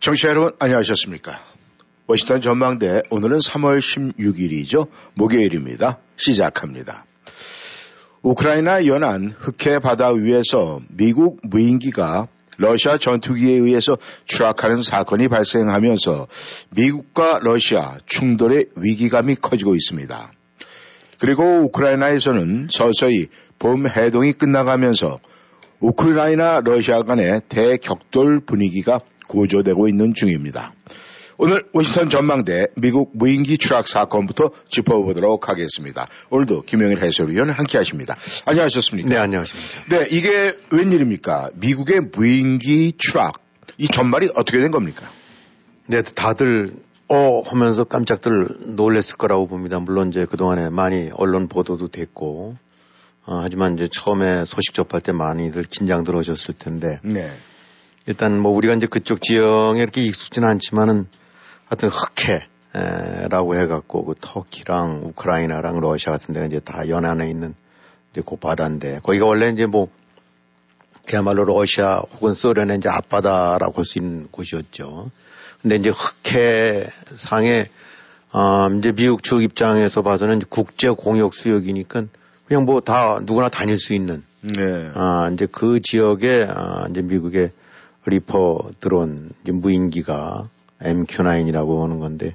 청취자 여러분 안녕하셨습니까? 워싱턴 전망대 오늘은 3월 16일이죠. 목요일입니다. 시작합니다. 우크라이나 연안 흑해 바다 위에서 미국 무인기가 러시아 전투기에 의해서 추락하는 사건이 발생하면서 미국과 러시아 충돌의 위기감이 커지고 있습니다. 그리고 우크라이나에서는 서서히 봄 해동이 끝나가면서 우크라이나 러시아 간의 대격돌 분위기가 고조되고 있는 중입니다. 오늘 워싱턴 전망대 미국 무인기 추락 사건부터 짚어보도록 하겠습니다. 오늘도 김영일 해설위원 함께 하십니다. 안녕하셨습니까? 네, 안녕하십니까. 네, 이게 웬일입니까? 미국의 무인기 추락. 이 전말이 어떻게 된 겁니까? 네, 다들 어 하면서 깜짝들 놀랬을 거라고 봅니다. 물론 이제 그동안에 많이 언론 보도도 됐고 어, 하지만 이제 처음에 소식 접할 때 많이들 긴장들 하셨을 텐데 네. 일단 뭐 우리가 이제 그쪽 지형에 이렇게 익숙지는 않지만은 하여튼 흑해라고 해갖고 그 터키랑 우크라이나랑 러시아 같은 데가 이제 다 연안에 있는 이제 그 바다인데 거기가 원래 이제 뭐 그야말로 러시아 혹은 소련의 이제 앞바다라고 할 수 있는 곳이었죠. 근데 이제 흑해 상에 어, 이제 미국 측 입장에서 봐서는 국제 공역 수역이니까 그냥 뭐 다 누구나 다닐 수 있는 네. 아, 이제 그 지역에 아, 이제 미국의 리퍼 드론 무인기가 MQ9이라고 하는 건데,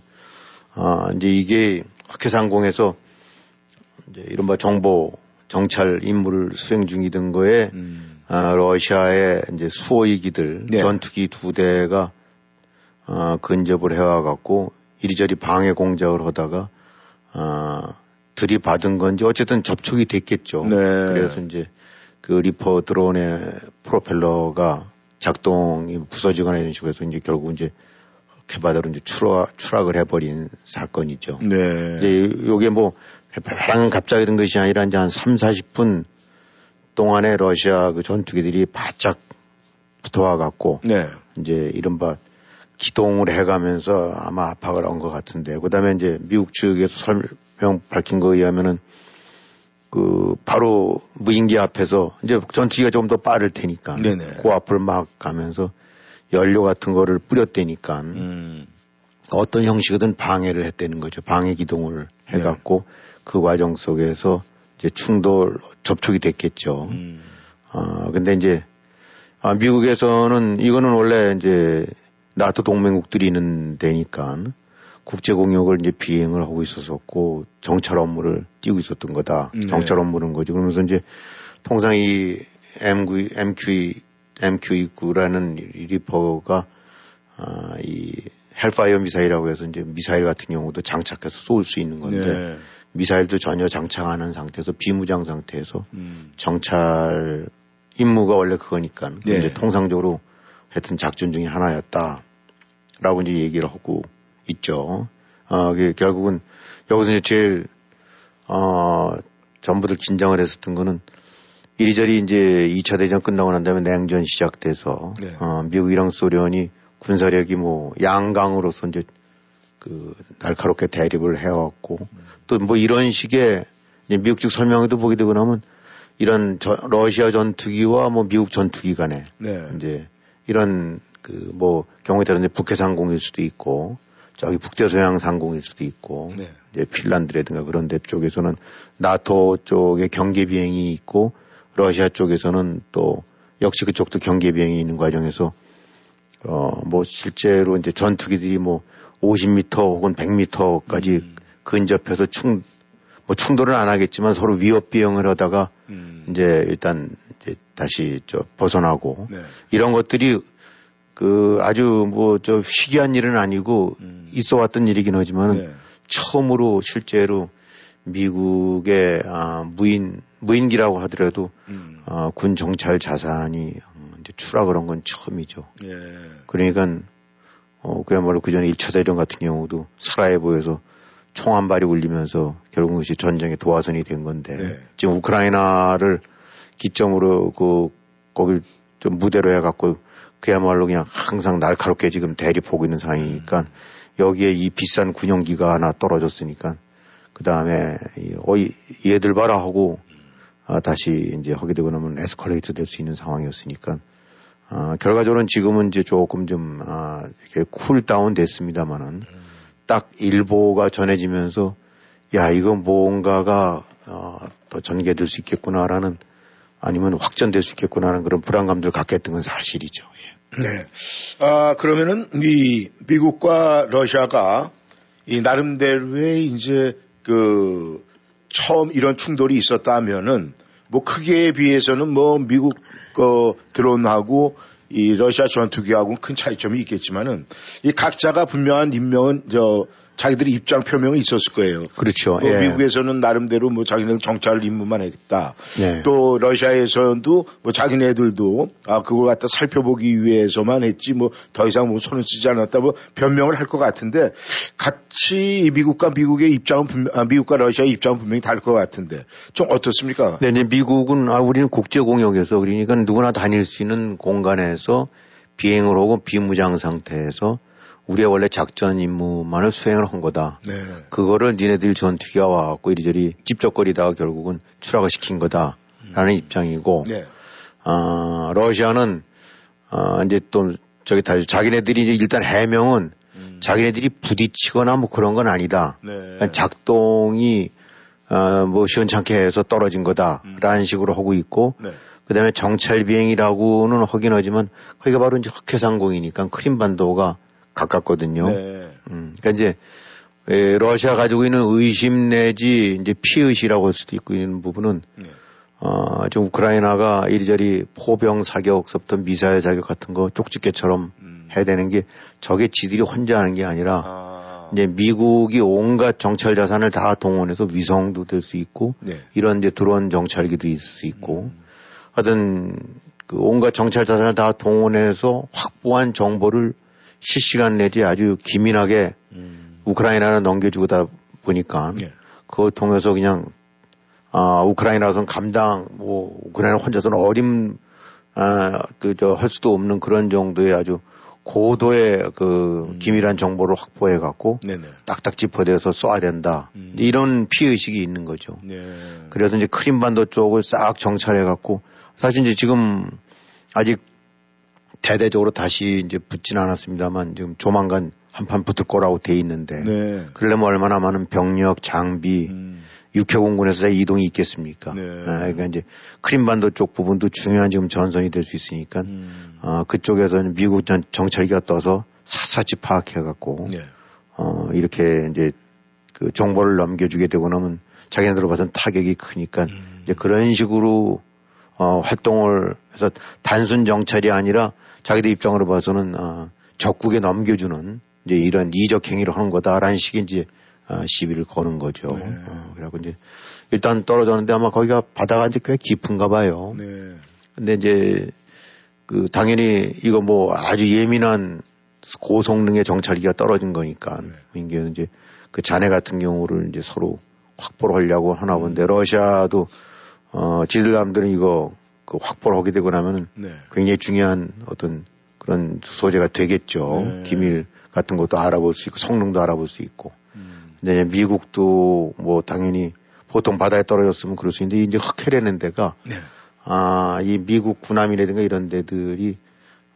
아, 이제 이게 흑해상공에서 이제 이른바 정보 정찰 임무를 수행 중이던 거에, 음. 아, 러시아의 이제 수호이기들, 네. 전투기 두 대가, 아, 근접을 해와갖고 이리저리 방해 공작을 하다가, 아, 들이받은 건지 어쨌든 접촉이 됐겠죠. 네. 그래서 이제 그 리퍼 드론의 프로펠러가 작동이 부서지거나 이런 식으로 해서 이제 결국 이제 흑해 바다로 이제 추락, 추락을 해버린 사건이죠. 네. 이제 요게 뭐, 바람 갑자기 된 것이 아니라 이제 한 3, 40분 동안에 러시아 그 전투기들이 바짝 붙어와 갖고 네. 이제 이른바 기동을 해가면서 아마 압박을 한 것 같은데 그 다음에 이제 미국 측에서 설명 밝힌 거에 의하면은 그 바로 무인기 앞에서 이제 전투기가 조금 더 빠를 테니까 네네. 그 앞을 막 가면서 연료 같은 거를 뿌렸대니까 음. 어떤 형식이든 방해를 했다는 거죠. 방해 기동을 해갖고 그 과정 속에서 이제 충돌 접촉이 됐겠죠. 음. 아, 근데 이제, 아, 미국에서는 이거는 원래 이제 나토 동맹국들이 있는 데니까 국제 공역을 이제 비행을 하고 있었었고 정찰 업무를 띄고 있었던 거다. 네. 정찰 업무는 거지. 그러면서 이제 통상 이 MQ, MQ, MQ29라는 이 리퍼가 아, 이 헬파이어 미사일이라고 해서 이제 미사일 같은 경우도 장착해서 쏠 수 있는 건데 네. 미사일도 전혀 장착 안 한 상태에서 비무장 상태에서 음. 정찰 임무가 원래 그거니까 네. 이제 통상적으로 하여튼 작전 중에 하나였다라고 이제 얘기를 하고 있죠. 어, 그게 결국은 여기서 이제 제일 어 전부들 긴장을 했었던 거는 이리저리 이제 2차 대전 끝나고 난 다음에 냉전 시작돼서 네. 어, 미국이랑 소련이 군사력이 뭐 양강으로서 이제 그 날카롭게 대립을 해왔고 또뭐 이런 식의 이제 미국 측 설명에도 보게 되고 나면 이런 저, 러시아 전투기와 뭐 미국 전투기 간에 네. 이제 이런 그 뭐 경우에 따라 이제 북해 상공일 수도 있고 저기 북대서양 상공일 수도 있고 네. 이제 핀란드라든가 그런 데 쪽에서는 나토 쪽에 경계 비행이 있고 러시아 쪽에서는 또 역시 그쪽도 경계 비행이 있는 과정에서 어 뭐 실제로 이제 전투기들이 뭐 50m 혹은 100m까지 음. 근접해서 충 뭐 충돌은 안 하겠지만 서로 위협 비행을 하다가 음. 이제 일단 이제 다시 저 벗어나고 네. 이런 것들이 그 아주 뭐 저 희귀한 일은 아니고 음. 있어 왔던 일이긴 하지만 네. 처음으로 실제로 미국의 아, 무인 무인기라고 하더라도 음. 어, 군 정찰 자산이 음, 이제 추락을 한 건 처음이죠. 예. 그러니까 어, 그야말로 그 전에 1차 대전 같은 경우도 사라예보에서 총 한 발이 울리면서 결국 그것이 전쟁의 도화선이 된 건데 네. 지금 우크라이나를 기점으로 그 거길 좀 무대로 해갖고 그야말로 그냥 항상 날카롭게 지금 대립하고 있는 상황이니까 여기에 이 비싼 군용기가 하나 떨어졌으니까 그 다음에 어이 얘들 봐라 하고 아, 다시 이제 하게 되고 나면 에스컬레이트 될 수 있는 상황이었으니까 아, 결과적으로는 지금은 이제 조금 좀 아, 이렇게 쿨다운 됐습니다만은 딱 일보가 전해지면서 야 이거 뭔가가 어, 더 전개될 수 있겠구나라는 아니면 확전될 수 있겠구나라는 그런 불안감들을 갖게 했던 건 사실이죠. 예. 네. 아, 그러면은 이 미국과 러시아가 이 나름대로의 이제 그 처음 이런 충돌이 있었다면은 뭐 크기에 비해서는 뭐 미국 거 드론하고 이 러시아 전투기하고는 큰 차이점이 있겠지만은 이 각자가 분명한 임명은 저 자기들이 입장 표명이 있었을 거예요. 그렇죠. 뭐 예. 미국에서는 나름대로 뭐 자기네들 정찰 임무만 했다. 네. 또 러시아에서도 뭐 자기네들도 아 그걸 갖다 살펴보기 위해서만 했지 뭐 더 이상 뭐 손을 쓰지 않았다 뭐 변명을 할 것 같은데 같이 미국과 미국의 입장은 분명, 아, 미국과 러시아의 입장은 분명히 다를 것 같은데 좀 어떻습니까? 네, 이제 미국은 아 우리는 국제 공역에서 그러니까 누구나 다닐 수 있는 공간에서 비행을 하고 비무장 상태에서 우리의 원래 작전 임무만을 수행을 한 거다. 네. 그거를 니네들 전투기가 와갖고 이리저리 찝쩍거리다가 결국은 추락을 시킨 거다라는 입장이고, 네. 아 러시아는 아 이제 또 저기 다 자기네들이 이제 일단 해명은 자기네들이 부딪히거나 뭐 그런 건 아니다. 네. 작동이 어, 뭐 시원찮게 해서 떨어진 거다라는 식으로 하고 있고 네. 그다음에 정찰 비행이라고는 하긴 하지만 거기가 바로 이제 흑해상공이니까 크림반도가 가깝거든요. 네. 음, 그러니까 이제 에, 러시아 가지고 있는 의심 내지 이제 피의시라고 할 수도 있고 있는 부분은 네. 어, 좀 우크라이나가 이리저리 포병 사격서부터 미사일 사격 같은 거 쪽집게처럼 음. 해야 되는 게 저게 지들이 혼자 하는 게 아니라 아. 이제 미국이 온갖 정찰 자산을 다 동원해서 위성도 될 수 있고 네. 이런 이제 드론 정찰기도 있을 수 있고 하여튼 그 온갖 정찰 자산을 다 동원해서 확보한 정보를 실시간 내지 아주 기민하게 음. 우크라이나에 넘겨주고다 보니까 네. 그걸 통해서 그냥 아 우크라이나선 감당 뭐 우크라이나 혼자서는 어림 아그저 할 수도 없는 그런 정도의 아주 고도의 그 기밀한 정보를 확보해 갖고 네네. 딱딱 짚어대서 쏴야 된다. 음. 이런 피의식이 있는 거죠. 네. 그래서 이제 크림반도 쪽을 싹 정찰해 갖고 사실 이제 지금 아직 대대적으로 다시 이제 붙진 않았습니다만 지금 조만간 한판 붙을 거라고 돼 있는데 네. 그러려면 얼마나 많은 병력, 장비, 음. 육해공군에서 이동이 있겠습니까? 네. 아, 그러니까 이제 크림반도 쪽 부분도 중요한 지금 전선이 될 수 있으니까 음. 어, 그쪽에서는 미국 전, 정찰기가 떠서 샅샅이 파악해갖고 네. 어, 이렇게 이제 그 정보를 넘겨주게 되고 나면 자기네들 받은 타격이 크니까 음. 이제 그런 식으로 어, 활동을 해서 단순 정찰이 아니라 자기들 입장으로 봐서는 어, 적국에 넘겨주는 이제 이런 이적 행위를 하는 거다라는 식의 이제 어, 시비를 거는 거죠. 네. 어, 그래갖고 이제 일단 떨어졌는데 아마 거기가 바다가 이제 꽤 깊은가 봐요. 네. 근데 이제 그 당연히 이거 뭐 아주 예민한 고성능의 정찰기가 떨어진 거니까 네. 이게 이제 그 잔해 같은 경우를 이제 서로 확보를 하려고 하나 본데 러시아도 어 지들 남들은 이거 그 확보를 하게 되고 나면은 네. 굉장히 중요한 어떤 그런 소재가 되겠죠. 네. 기밀 같은 것도 알아볼 수 있고 성능도 알아볼 수 있고. 음. 근데 미국도 뭐 당연히 보통 바다에 떨어졌으면 그럴 수 있는데 이제 흑해라는 데가 네. 아, 이 미국 군함이라든가 이런 데들이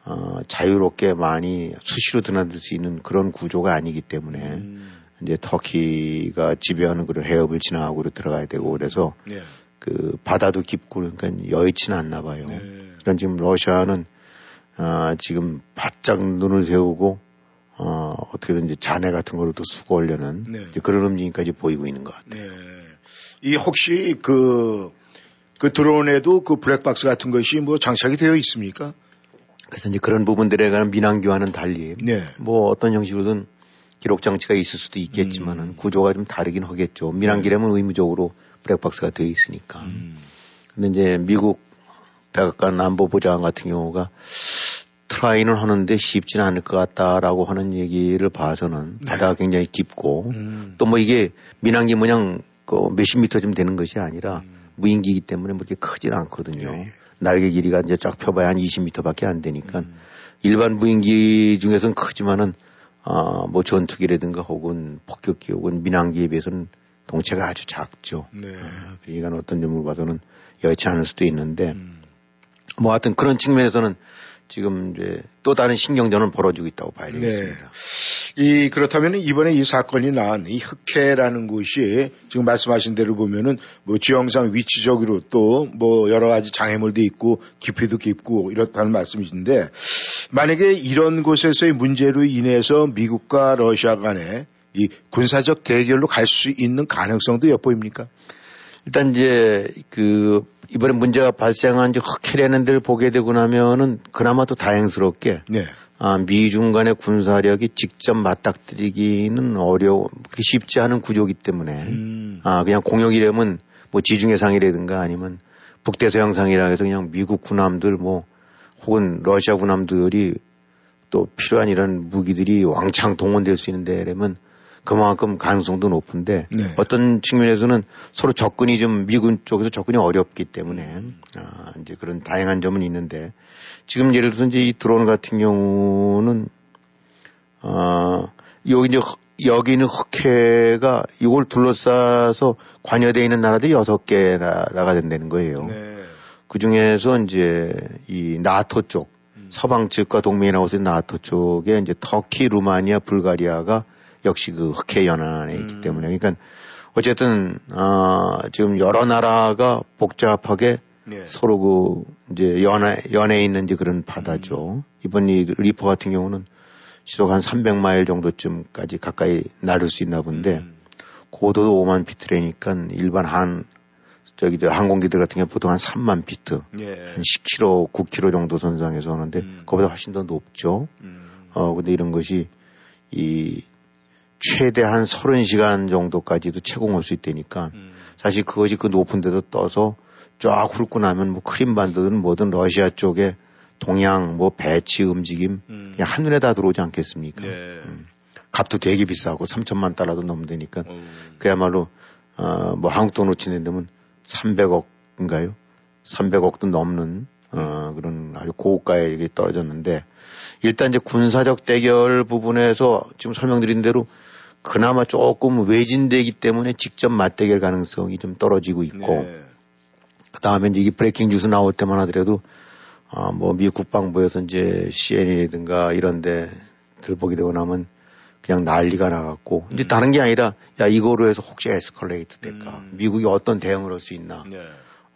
어, 자유롭게 많이 수시로 드나들 수 있는 그런 구조가 아니기 때문에 음. 이제 터키가 지배하는 그런 해협을 지나가고 들어가야 되고 그래서 네. 그 바다도 깊고 그러니까 여의치는 않나 봐요. 네. 그러니까 지금 러시아는 아, 지금 바짝 눈을 세우고 어, 어떻게든 이제 잔해 같은 거로도 수거하려는 네. 그런 움직임까지 보이고 있는 것 같아요. 네. 이 혹시 그, 그 드론에도 그 블랙박스 같은 것이 뭐 장착이 되어 있습니까? 그래서 이제 그런 부분들에 관한 민항교와는 달리 네. 뭐 어떤 형식으로든 기록 장치가 있을 수도 있겠지만은 음. 구조가 좀 다르긴 하겠죠. 민항기라면 의무적으로 블랙박스가 돼 있으니까. 음. 근데 이제 미국 백악관 안보부장 같은 경우가 트라이는 하는데 쉽지는 않을 것 같다라고 하는 얘기를 봐서는 네. 바다가 굉장히 깊고 음. 또뭐 이게 민항기 모양 그 몇십 미터 좀 되는 것이 아니라 음. 무인기이기 때문에 뭐 이렇게 크진 않거든요. 예. 날개 길이가 이제 쫙 펴봐야 한 20미터밖에 안 되니까 음. 일반 무인기 중에서는 크지만은 아, 뭐 전투기라든가 혹은 폭격기 혹은 민항기에 비해서는 동체가 아주 작죠. 네. 아, 그러니까 어떤 점을 봐서는 여의치 않을 수도 있는데 음. 뭐 하여튼 그런 측면에서는 지금 이제 또 다른 신경전은 벌어지고 있다고 봐야 네. 되겠습니다. 네. 이 그렇다면 이번에 이 사건이 난 이 흑해라는 곳이 지금 말씀하신 대로 보면은 뭐 지형상 위치적으로 또 뭐 여러 가지 장애물도 있고 깊이도 깊고 이렇다는 말씀이신데 만약에 이런 곳에서의 문제로 인해서 미국과 러시아 간에 이 군사적 대결로 갈 수 있는 가능성도 엿보입니까? 일단 이제 그 이번에 문제가 발생한 이제 흑해라는 데를 보게 되고 나면은 그나마 도 다행스럽게 네. 아, 미중 간의 군사력이 직접 맞닥뜨리기는 어려워 쉽지 않은 구조기 때문에 음. 아 그냥 공역이라면 뭐 지중해 상이라든가 아니면 북대서양 상이라 해서 그냥 미국 군함들 뭐 혹은 러시아 군함들이 또 필요한 이런 무기들이 왕창 동원될 수 있는 데라면 그만큼 가능성도 높은데 네. 어떤 측면에서는 서로 접근이 좀 미군 쪽에서 접근이 어렵기 때문에 아, 이제 그런 다양한 점은 있는데 지금 예를 들어서 이제 이 드론 같은 경우는 아, 여기 이제 여기 있는 흑해가 이걸 둘러싸서 관여되어 있는 나라들이 여섯 개 나라가 된다는 거예요. 네. 그 중에서 이제 이 나토 쪽 음. 서방 측과 동맹이라고 해서 나토 쪽에 이제 터키, 루마니아, 불가리아가 역시 그 흑해 연안에 있기 음. 때문에 그러니까 어쨌든 어, 지금 여러 나라가 복잡하게 네. 서로 그 이제 연해 연해 있는 이제 그런 바다죠. 음. 이번 이 리퍼 같은 경우는 시속 한 300마일 정도쯤까지 가까이 나를 수 있나 본데 음. 고도도 5만 피트라니까 일반 한 저기 항공기들 같은 경우 보통 한 3만 피트, 예. 한 10km, 9km 정도 선상에서 오는데 음. 그보다 훨씬 더 높죠. 음. 어 근데 이런 것이 이 최대 한 30시간 정도까지도 채공할 수 있다니까 음. 사실 그것이 그 높은 데도 떠서 쫙 훑고 나면 뭐 크림반도든 뭐든 러시아 쪽에 동양 뭐 배치 움직임 음. 그냥 한눈에 다 들어오지 않겠습니까? 네. 음. 값도 되게 비싸고 3천만 달러도 넘는다니까 음. 그야말로 어, 뭐 한국 돈으로 치는데면 300억인가요? 300억도 넘는 어, 그런 아주 고가에 이게 떨어졌는데 일단 이제 군사적 대결 부분에서 지금 설명드린 대로 그나마 조금 외진되기 때문에 직접 맞대결 가능성이 좀 떨어지고 있고 네. 그 다음에 이제 이 브레이킹 뉴스 나올 때만 하더라도 아, 뭐 미국 국방부에서 이제 CNN이든가 이런 데 들 보게 되고 나면 그냥 난리가 나갔고 음. 이제 다른 게 아니라 야 이거로 해서 혹시 에스컬레이트 될까 음. 미국이 어떤 대응을 할 수 있나 네.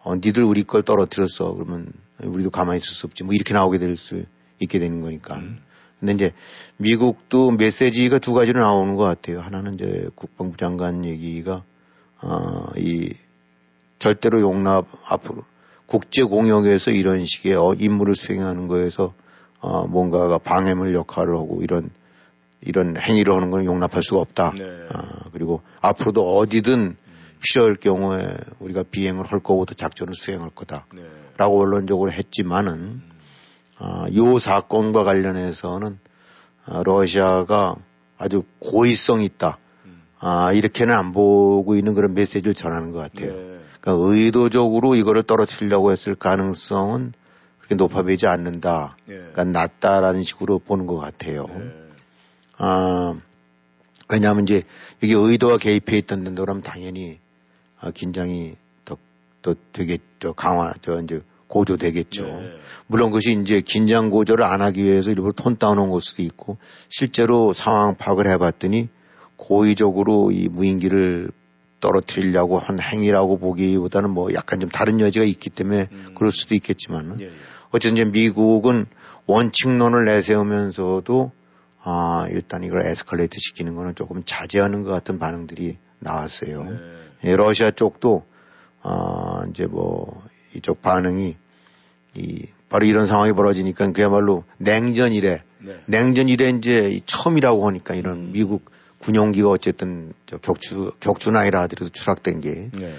어, 니들 우리 걸 떨어뜨렸어 그러면 우리도 가만히 있을 수 없지 뭐 이렇게 나오게 될 수 있게 되는 거니까 음. 근데 이제 미국도 메시지가 두 가지로 나오는 것 같아요. 하나는 이제 국방부 장관 얘기가 어, 이 절대로 용납 앞으로 국제 공역에서 이런 식의 어, 임무를 수행하는 거에서 어, 뭔가가 방해물 역할을 하고 이런 이런 행위를 하는 건 용납할 수가 없다. 네. 아, 그리고 앞으로도 어디든 필요할 경우에 우리가 비행을 할 거고 또 작전을 수행할 거다라고 네. 원론적으로 했지만은 어, 요 사건과 관련해서는 어, 러시아가 아주 고의성 있다. 아, 이렇게는 안 보고 있는 그런 메시지를 전하는 것 같아요. 네. 그러니까 의도적으로 이거를 떨어뜨리려고 했을 가능성은 그렇게 높아 보이지 않는다. 네. 그러니까 낮다라는 식으로 보는 것 같아요. 네. 아, 왜냐하면 이제 여기 의도가 개입해 있던 데라면 당연히 아, 긴장이 더, 더 되게 더 강화, 저 이제 고조되겠죠. 네. 물론 그것이 이제 긴장 고조를 안 하기 위해서 일부러 톤 다운한 걸 수도 있고 실제로 상황 파악을 해봤더니 고의적으로 이 무인기를 떨어뜨리려고 한 행위라고 보기보다는 뭐 약간 좀 다른 여지가 있기 때문에 음. 그럴 수도 있겠지만 예, 예. 어쨌든 이제 미국은 원칙론을 내세우면서도 아 일단 이걸 에스컬레이트 시키는 거는 조금 자제하는 것 같은 반응들이 나왔어요. 네. 예, 러시아 쪽도 아 이제 뭐 이쪽 반응이 이 바로 이런 상황이 벌어지니까 그야말로 냉전 이래 네. 냉전 이래 이제 처음이라고 하니까 이런 음. 미국 군용기가 어쨌든 저 격추 격추나이라 하더라도 추락된 게 네.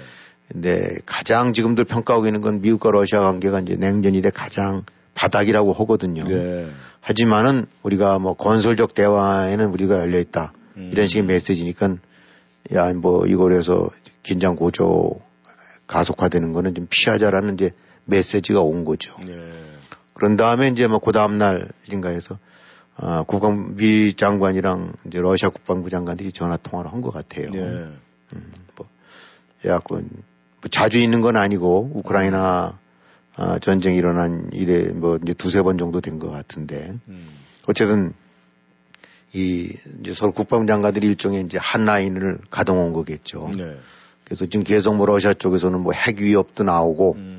근데 가장 지금들 평가하고 있는 건 미국과 러시아 관계가 이제 냉전 이래 가장 바닥이라고 하거든요. 네. 하지만은 우리가 뭐 건설적 대화에는 우리가 열려 있다. 음. 이런 식의 메시지니까 야, 뭐 이거에서 긴장 고조 가속화되는 거는 좀 피하자라는 이제 메시지가 온 거죠. 네. 그런 다음에 이제 뭐그 다음 날인가 해서 아, 국방비 장관이랑 이제 러시아 국방부 장관들이 전화 통화를 한 것 같아요. 네. 음, 뭐, 약간 뭐 자주 있는 건 아니고 우크라이나 아, 전쟁이 일어난 일에 뭐 이제 두세 번 정도 된 것 같은데 음. 어쨌든 이 이제 서로 국방부 장관들이 일종의 이제 한 라인을 가동한 거겠죠. 네. 그래서 지금 계속 뭐 러시아 쪽에서는 뭐 핵 위협도 나오고 음.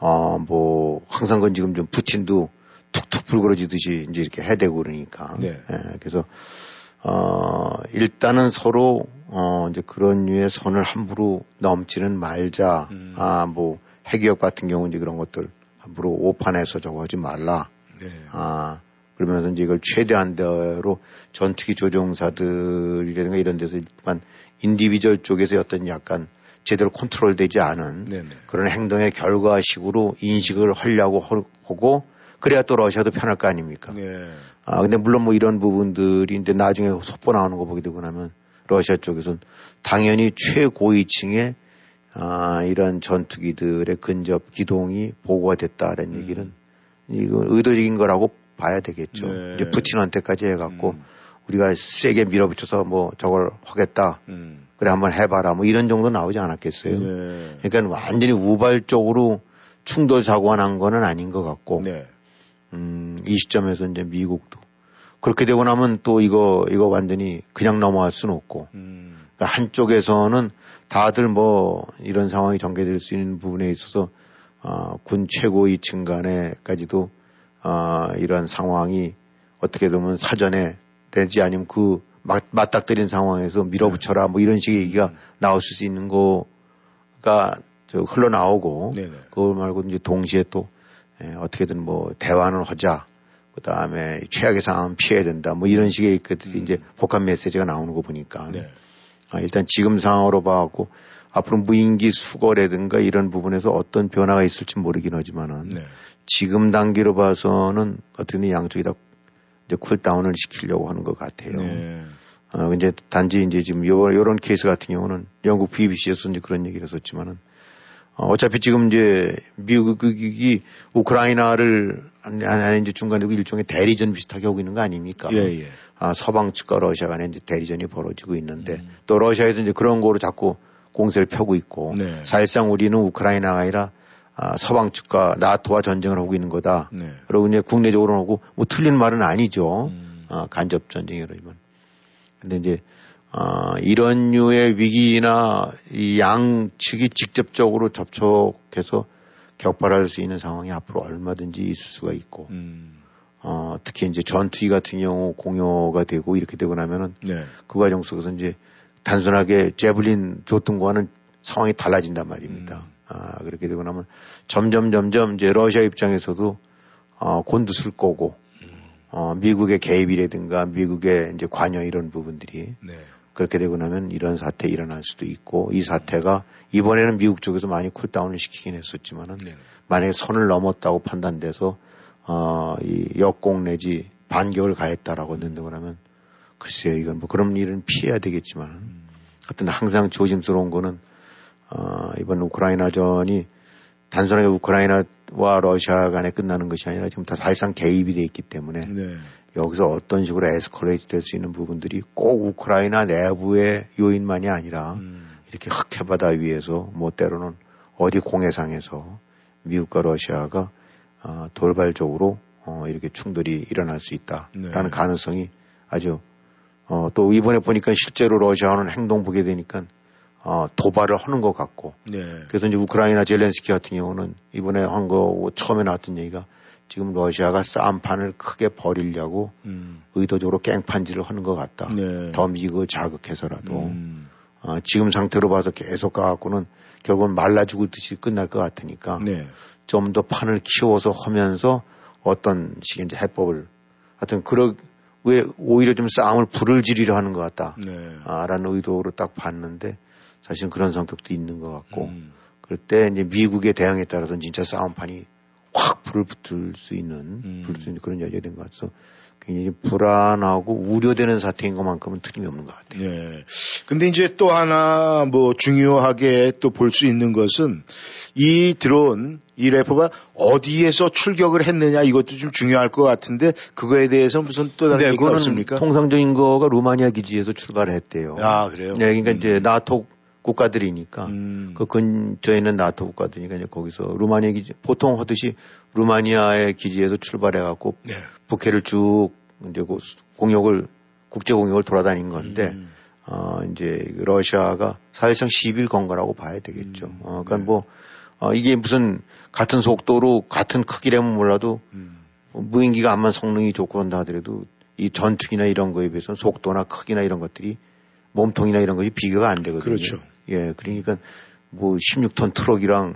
어 뭐 항상 건 지금 좀 푸틴도 툭툭 불그러지듯이 이제 이렇게 해대고 그러니까. 네. 예, 그래서 어 일단은 서로 어 이제 그런 류의 선을 함부로 넘지는 말자. 음. 아 뭐 핵위협 같은 경우 이제 그런 것들 함부로 오판해서 저거 하지 말라. 네. 아 그러면서 이제 이걸 최대한대로 전투기 조종사들이라든가 이런 데서 일단 인디비절 쪽에서 어떤 약간 제대로 컨트롤되지 않은 네네. 그런 행동의 결과식으로 인식을 하려고 하고 그래야 또 러시아도 편할 거 아닙니까? 네. 아 근데 물론 뭐 이런 부분들이 이제 나중에 속보 나오는 거 보게 되고 나면 러시아 쪽에서는 당연히 최고위층의 아, 이런 전투기들의 근접 기동이 보고가 됐다라는 음. 얘기는 이건 의도적인 거라고 봐야 되겠죠. 네. 이제 푸틴한테까지 해갖고 음. 우리가 세게 밀어붙여서 뭐 저걸 하겠다. 음. 그래 한번 해봐라. 뭐 이런 정도 나오지 않았겠어요. 네. 그러니까 완전히 우발적으로 충돌 사고가 난 거는 아닌 것 같고, 네. 음, 이 시점에서 이제 미국도 그렇게 되고 나면 또 이거 이거 완전히 그냥 넘어갈 수는 없고, 음. 그러니까 한쪽에서는 다들 뭐 이런 상황이 전개될 수 있는 부분에 있어서 어, 군 최고 위 층 간에까지도 어, 이런 상황이 어떻게 보면 사전에 되지 않으면 그 맞, 맞닥뜨린 상황에서 밀어붙여라 뭐 이런 식의 얘기가 나올 수 있는 거가 저 흘러나오고 네네. 그걸 말고 이제 동시에 또 예, 어떻게든 뭐 대화는 하자 그 다음에 최악의 상황은 피해야 된다 뭐 이런 식의 그 음. 이제 복합 메시지가 나오는 거 보니까 네. 아, 일단 지금 상황으로 봐갖고 앞으로 무인기 수거라든가 이런 부분에서 어떤 변화가 있을지 모르긴 하지만은 네. 지금 단계로 봐서는 어떻게든 양쪽이 다 이제 쿨다운을 시키려고 하는 것 같아요. 네. 어, 이제 단지 이제 지금 요, 요런 케이스 같은 경우는 영국 BBC에서 이제 그런 얘기를 했었지만은 어, 어차피 지금 이제 미국이 우크라이나를 아니, 아니 이제 중간에 일종의 대리전 비슷하게 하고 있는 거 아닙니까? 예, 예. 아, 서방 측과 러시아 간에 이제 대리전이 벌어지고 있는데 음. 또 러시아에서 이제 그런 거로 자꾸 공세를 펴고 있고 네. 사실상 우리는 우크라이나가 아니라 아, 서방 측과 나토와 전쟁을 하고 있는 거다. 네. 그리고 이제 국내적으로 하고 뭐 틀린 말은 아니죠. 음. 아, 간접 전쟁이라지만. 근데 이제 아, 이런 류의 위기나 이 양측이 직접적으로 접촉해서 격발할 수 있는 상황이 앞으로 얼마든지 있을 수가 있고, 음. 어, 특히 이제 전투기 같은 경우 공여가 되고 이렇게 되고 나면은 네. 그 과정 속에서 이제 단순하게 제블린 거와는 상황이 달라진단 말입니다. 음. 아, 그렇게 되고 나면 점점 점점 이제 러시아 입장에서도 어, 곤두쓸 거고 어, 미국의 개입이라든가 미국의 이제 관여 이런 부분들이 네. 그렇게 되고 나면 이런 사태 일어날 수도 있고 이 사태가 이번에는 미국 쪽에서 많이 쿨다운을 시키긴 했었지만은 네. 만약에 선을 넘었다고 판단돼서 어, 이 역공 내지 반격을 가했다라고 된다고 하면 글쎄요 이건 뭐 그런 일은 피해야 되겠지만 음. 하여튼 항상 조심스러운 거는 어, 이번 우크라이나전이 단순하게 우크라이나와 러시아 간에 끝나는 것이 아니라 지금 다 사실상 개입이 돼 있기 때문에 네. 여기서 어떤 식으로 에스컬레이트 될 수 있는 부분들이 꼭 우크라이나 내부의 요인만이 아니라 음. 이렇게 흑해바다 위에서 뭐 때로는 어디 공해상에서 미국과 러시아가 어, 돌발적으로 어, 이렇게 충돌이 일어날 수 있다라는 네. 가능성이 아주 어, 또 이번에 보니까 실제로 러시아는 행동 보게 되니까 어, 도발을 하는 것 같고. 네. 그래서 이제 우크라이나 젤렌스키 같은 경우는 이번에 한거 처음에 나왔던 얘기가 지금 러시아가 싸움판을 크게 벌이려고 음. 의도적으로 깽판질을 하는 것 같다. 네. 더 미국을 자극해서라도. 음. 어, 지금 상태로 봐서 계속 가갖고는 결국은 말라 죽을 듯이 끝날 것 같으니까 네. 좀더 판을 키워서 하면서 어떤 식의 이제 해법을 하여튼 그러 왜 오히려 좀 싸움을 불을 지르려 하는 것 같다. 네. 아, 라는 의도로 딱 봤는데 사실은 그런 성격도 있는 것 같고 음. 그럴 때 이제 미국의 대응에 따라서는 진짜 싸움판이 확 불을 붙을 수 있는, 음. 붙을 수 있는 그런 여지가 된 것 같아서 굉장히 불안하고 우려되는 사태인 것만큼은 틀림이 없는 것 같아요. 네. 근데 이제 또 하나 뭐 중요하게 또 볼 수 있는 것은 이 드론, 이 래퍼가 어디에서 출격을 했느냐 이것도 좀 중요할 것 같은데 그거에 대해서 무슨 또 다른 네, 얘기가 없습니까? 통상적인 거가 루마니아 기지에서 출발했대요. 아, 그래요? 네, 그러니까 음. 이제 나토 국가들이니까 음. 그 근처에 있는 나토 국가들이니까 이제 거기서 루마니아 기지 보통 하듯이 루마니아의 기지에서 출발해 갖고 네. 북해를 쭉 이제 공역을 국제 공역을 돌아다닌 건데 음. 어 이제 러시아가 사실상 10일 건 거라고 봐야 되겠죠. 음. 어 그러니까 네. 뭐 어, 이게 무슨 같은 속도로 같은 크기라면 몰라도 음. 뭐 무인기가 암만 성능이 좋고 그런다 하더라도 이 전투기나 이런 거에 비해서는 속도나 크기나 이런 것들이 몸통이나 이런 것이 비교가 안 되거든요. 그렇죠. 예, 그러니까 뭐 16톤 트럭이랑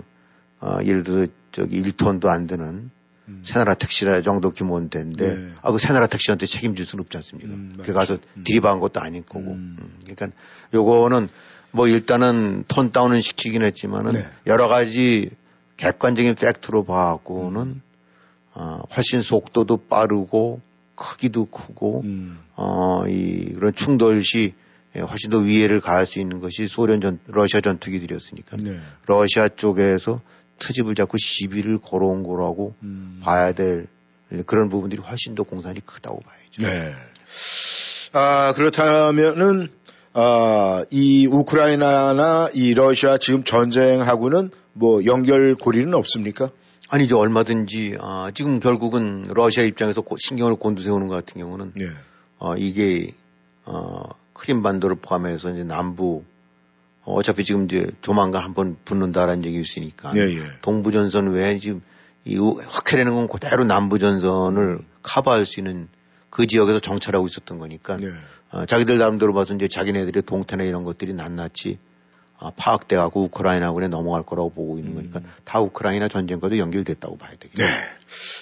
어, 예를 들어 저기 1톤도 안 되는 음. 새나라 택시 정도 규모인데, 네. 아, 그 새나라 택시한테 책임질 수는 없지 않습니까? 음, 그 가서 음. 들이박은 것도 아닐 거고. 음. 음. 그러니까 요거는 뭐 일단은 tone down은 시키긴 했지만은 네. 여러 가지 객관적인 팩트로 봐갖고는 음. 어, 훨씬 속도도 빠르고 크기도 크고 음. 어, 이 그런 충돌 시 훨씬 더 위해를 가할 수 있는 것이 소련 전 러시아 전투기들이었으니까 네. 러시아 쪽에서 트집을 잡고 시비를 걸어온 거라고 음. 봐야 될 그런 부분들이 훨씬 더 공산이 크다고 봐야죠. 네. 아 그렇다면은 아, 이 우크라이나나 이 러시아 지금 전쟁하고는 뭐 연결고리는 없습니까? 아니죠. 얼마든지, 아, 지금 결국은 러시아 입장에서 신경을 곤두세우는 것 같은 경우는, 네. 어, 이게, 어, 크림반도를 포함해서 이제 남부, 어, 어차피 지금 이제 조만간 한번 붙는다라는 얘기 있으니까, 예, 예. 동부전선 외에 지금 이 흑해라는 건 그대로 남부전선을 커버할 수 있는 그 지역에서 정찰하고 있었던 거니까, 네. 어, 자기들 나름대로 봐서 이제 자기네들의 동태나 이런 것들이 낱낱이 어, 파악돼 가고 우크라이나군에 넘어갈 거라고 보고 있는 거니까 음. 다 우크라이나 전쟁과도 연결됐다고 봐야 되겠죠. 네.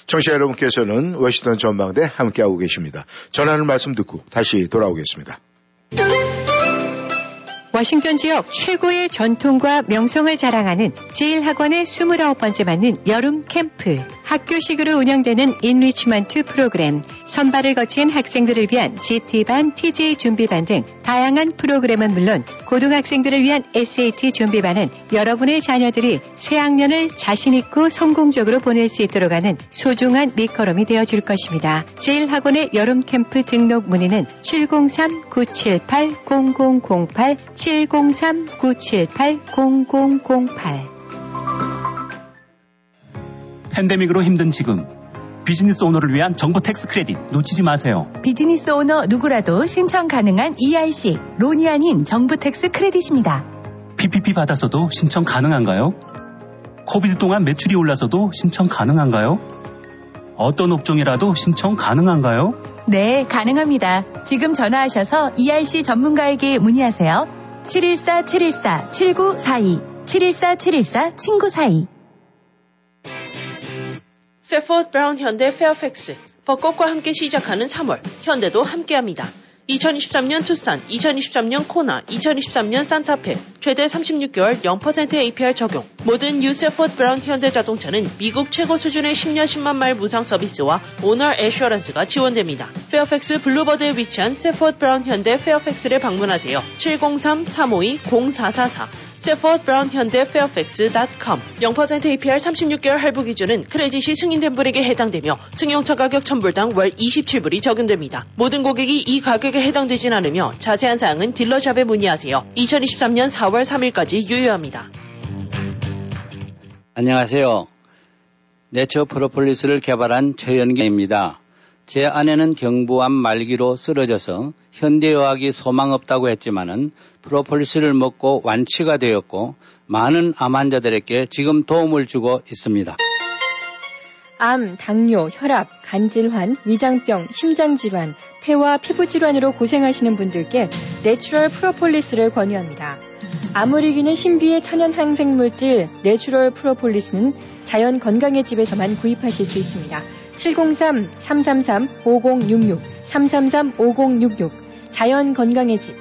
청취자 여러분께서는 워싱턴 전망대 함께하고 계십니다. 전하는 말씀 듣고 다시 돌아오겠습니다. 워싱턴 지역 최고의 전통과 명성을 자랑하는 제일학원의 29번째 맞는 여름 캠프. 학교식으로 운영되는 enrichment 프로그램, 선발을 거친 학생들을 위한 GT반, TJ 준비반 등 다양한 프로그램은 물론 고등학생들을 위한 SAT 준비반은 여러분의 자녀들이 새 학년을 자신있고 성공적으로 보낼 수 있도록 하는 소중한 밑거름이 되어줄 것입니다. 제일학원의 여름 캠프 등록 문의는 703-978-0008, 703-978-0008. 팬데믹으로 힘든 지금 비즈니스 오너를 위한 정부 tax credit 놓치지 마세요. 비즈니스 오너 누구라도 신청 가능한 ERC loan이 아닌 정부 tax credit입니다. PPP 받아서도 신청 가능한가요? COVID 동안 매출이 올라서도 신청 가능한가요? 어떤 업종이라도 신청 가능한가요? 네, 가능합니다. 지금 전화하셔서 ERC 전문가에게 문의하세요. 714-714-7942 714-714-친구42 Safford Brown 현대 페어팩스 벚꽃과 함께 시작하는 3월 현대도 함께합니다. 2023년 투싼, 2023년 코나, 2023년 산타페 최대 36개월 0% APR 적용. 모든 유Safford Brown 현대 자동차는 미국 최고 수준의 10년 10만 마일 무상 서비스와 owner assurance가 지원됩니다. 페어팩스 Boulevard에 위치한 Safford Brown 현대 페어팩스를 방문하세요. 703-352-0444 Safford Brown 현대 페어팩스.com 0% APR 36개월 할부 기준은 크레딧이 승인된 분에게 해당되며 승용차 가격 1000불당 월 27불이 적용됩니다. 모든 고객이 이 가격에 해당되진 않으며 자세한 사항은 딜러샵에 문의하세요. 2023년 4월 3일까지 유효합니다. 안녕하세요. 내처 프로폴리스를 개발한 최연기입니다. 제 아내는 경부암 말기로 쓰러져서 현대의학이 소망 없다고 했지만은 프로폴리스를 먹고 완치가 되었고 많은 암 환자들에게 지금 도움을 주고 있습니다. 암, 당뇨, 혈압, 간질환, 위장병, 심장질환, 폐와 피부질환으로 고생하시는 분들께 natural 프로폴리스를 권유합니다. 암을 이기는 신비의 천연 항생물질 natural 프로폴리스는 자연 건강의 집에서만 구입하실 수 있습니다. 703-333-5066, 333-5066, 자연 건강의 집.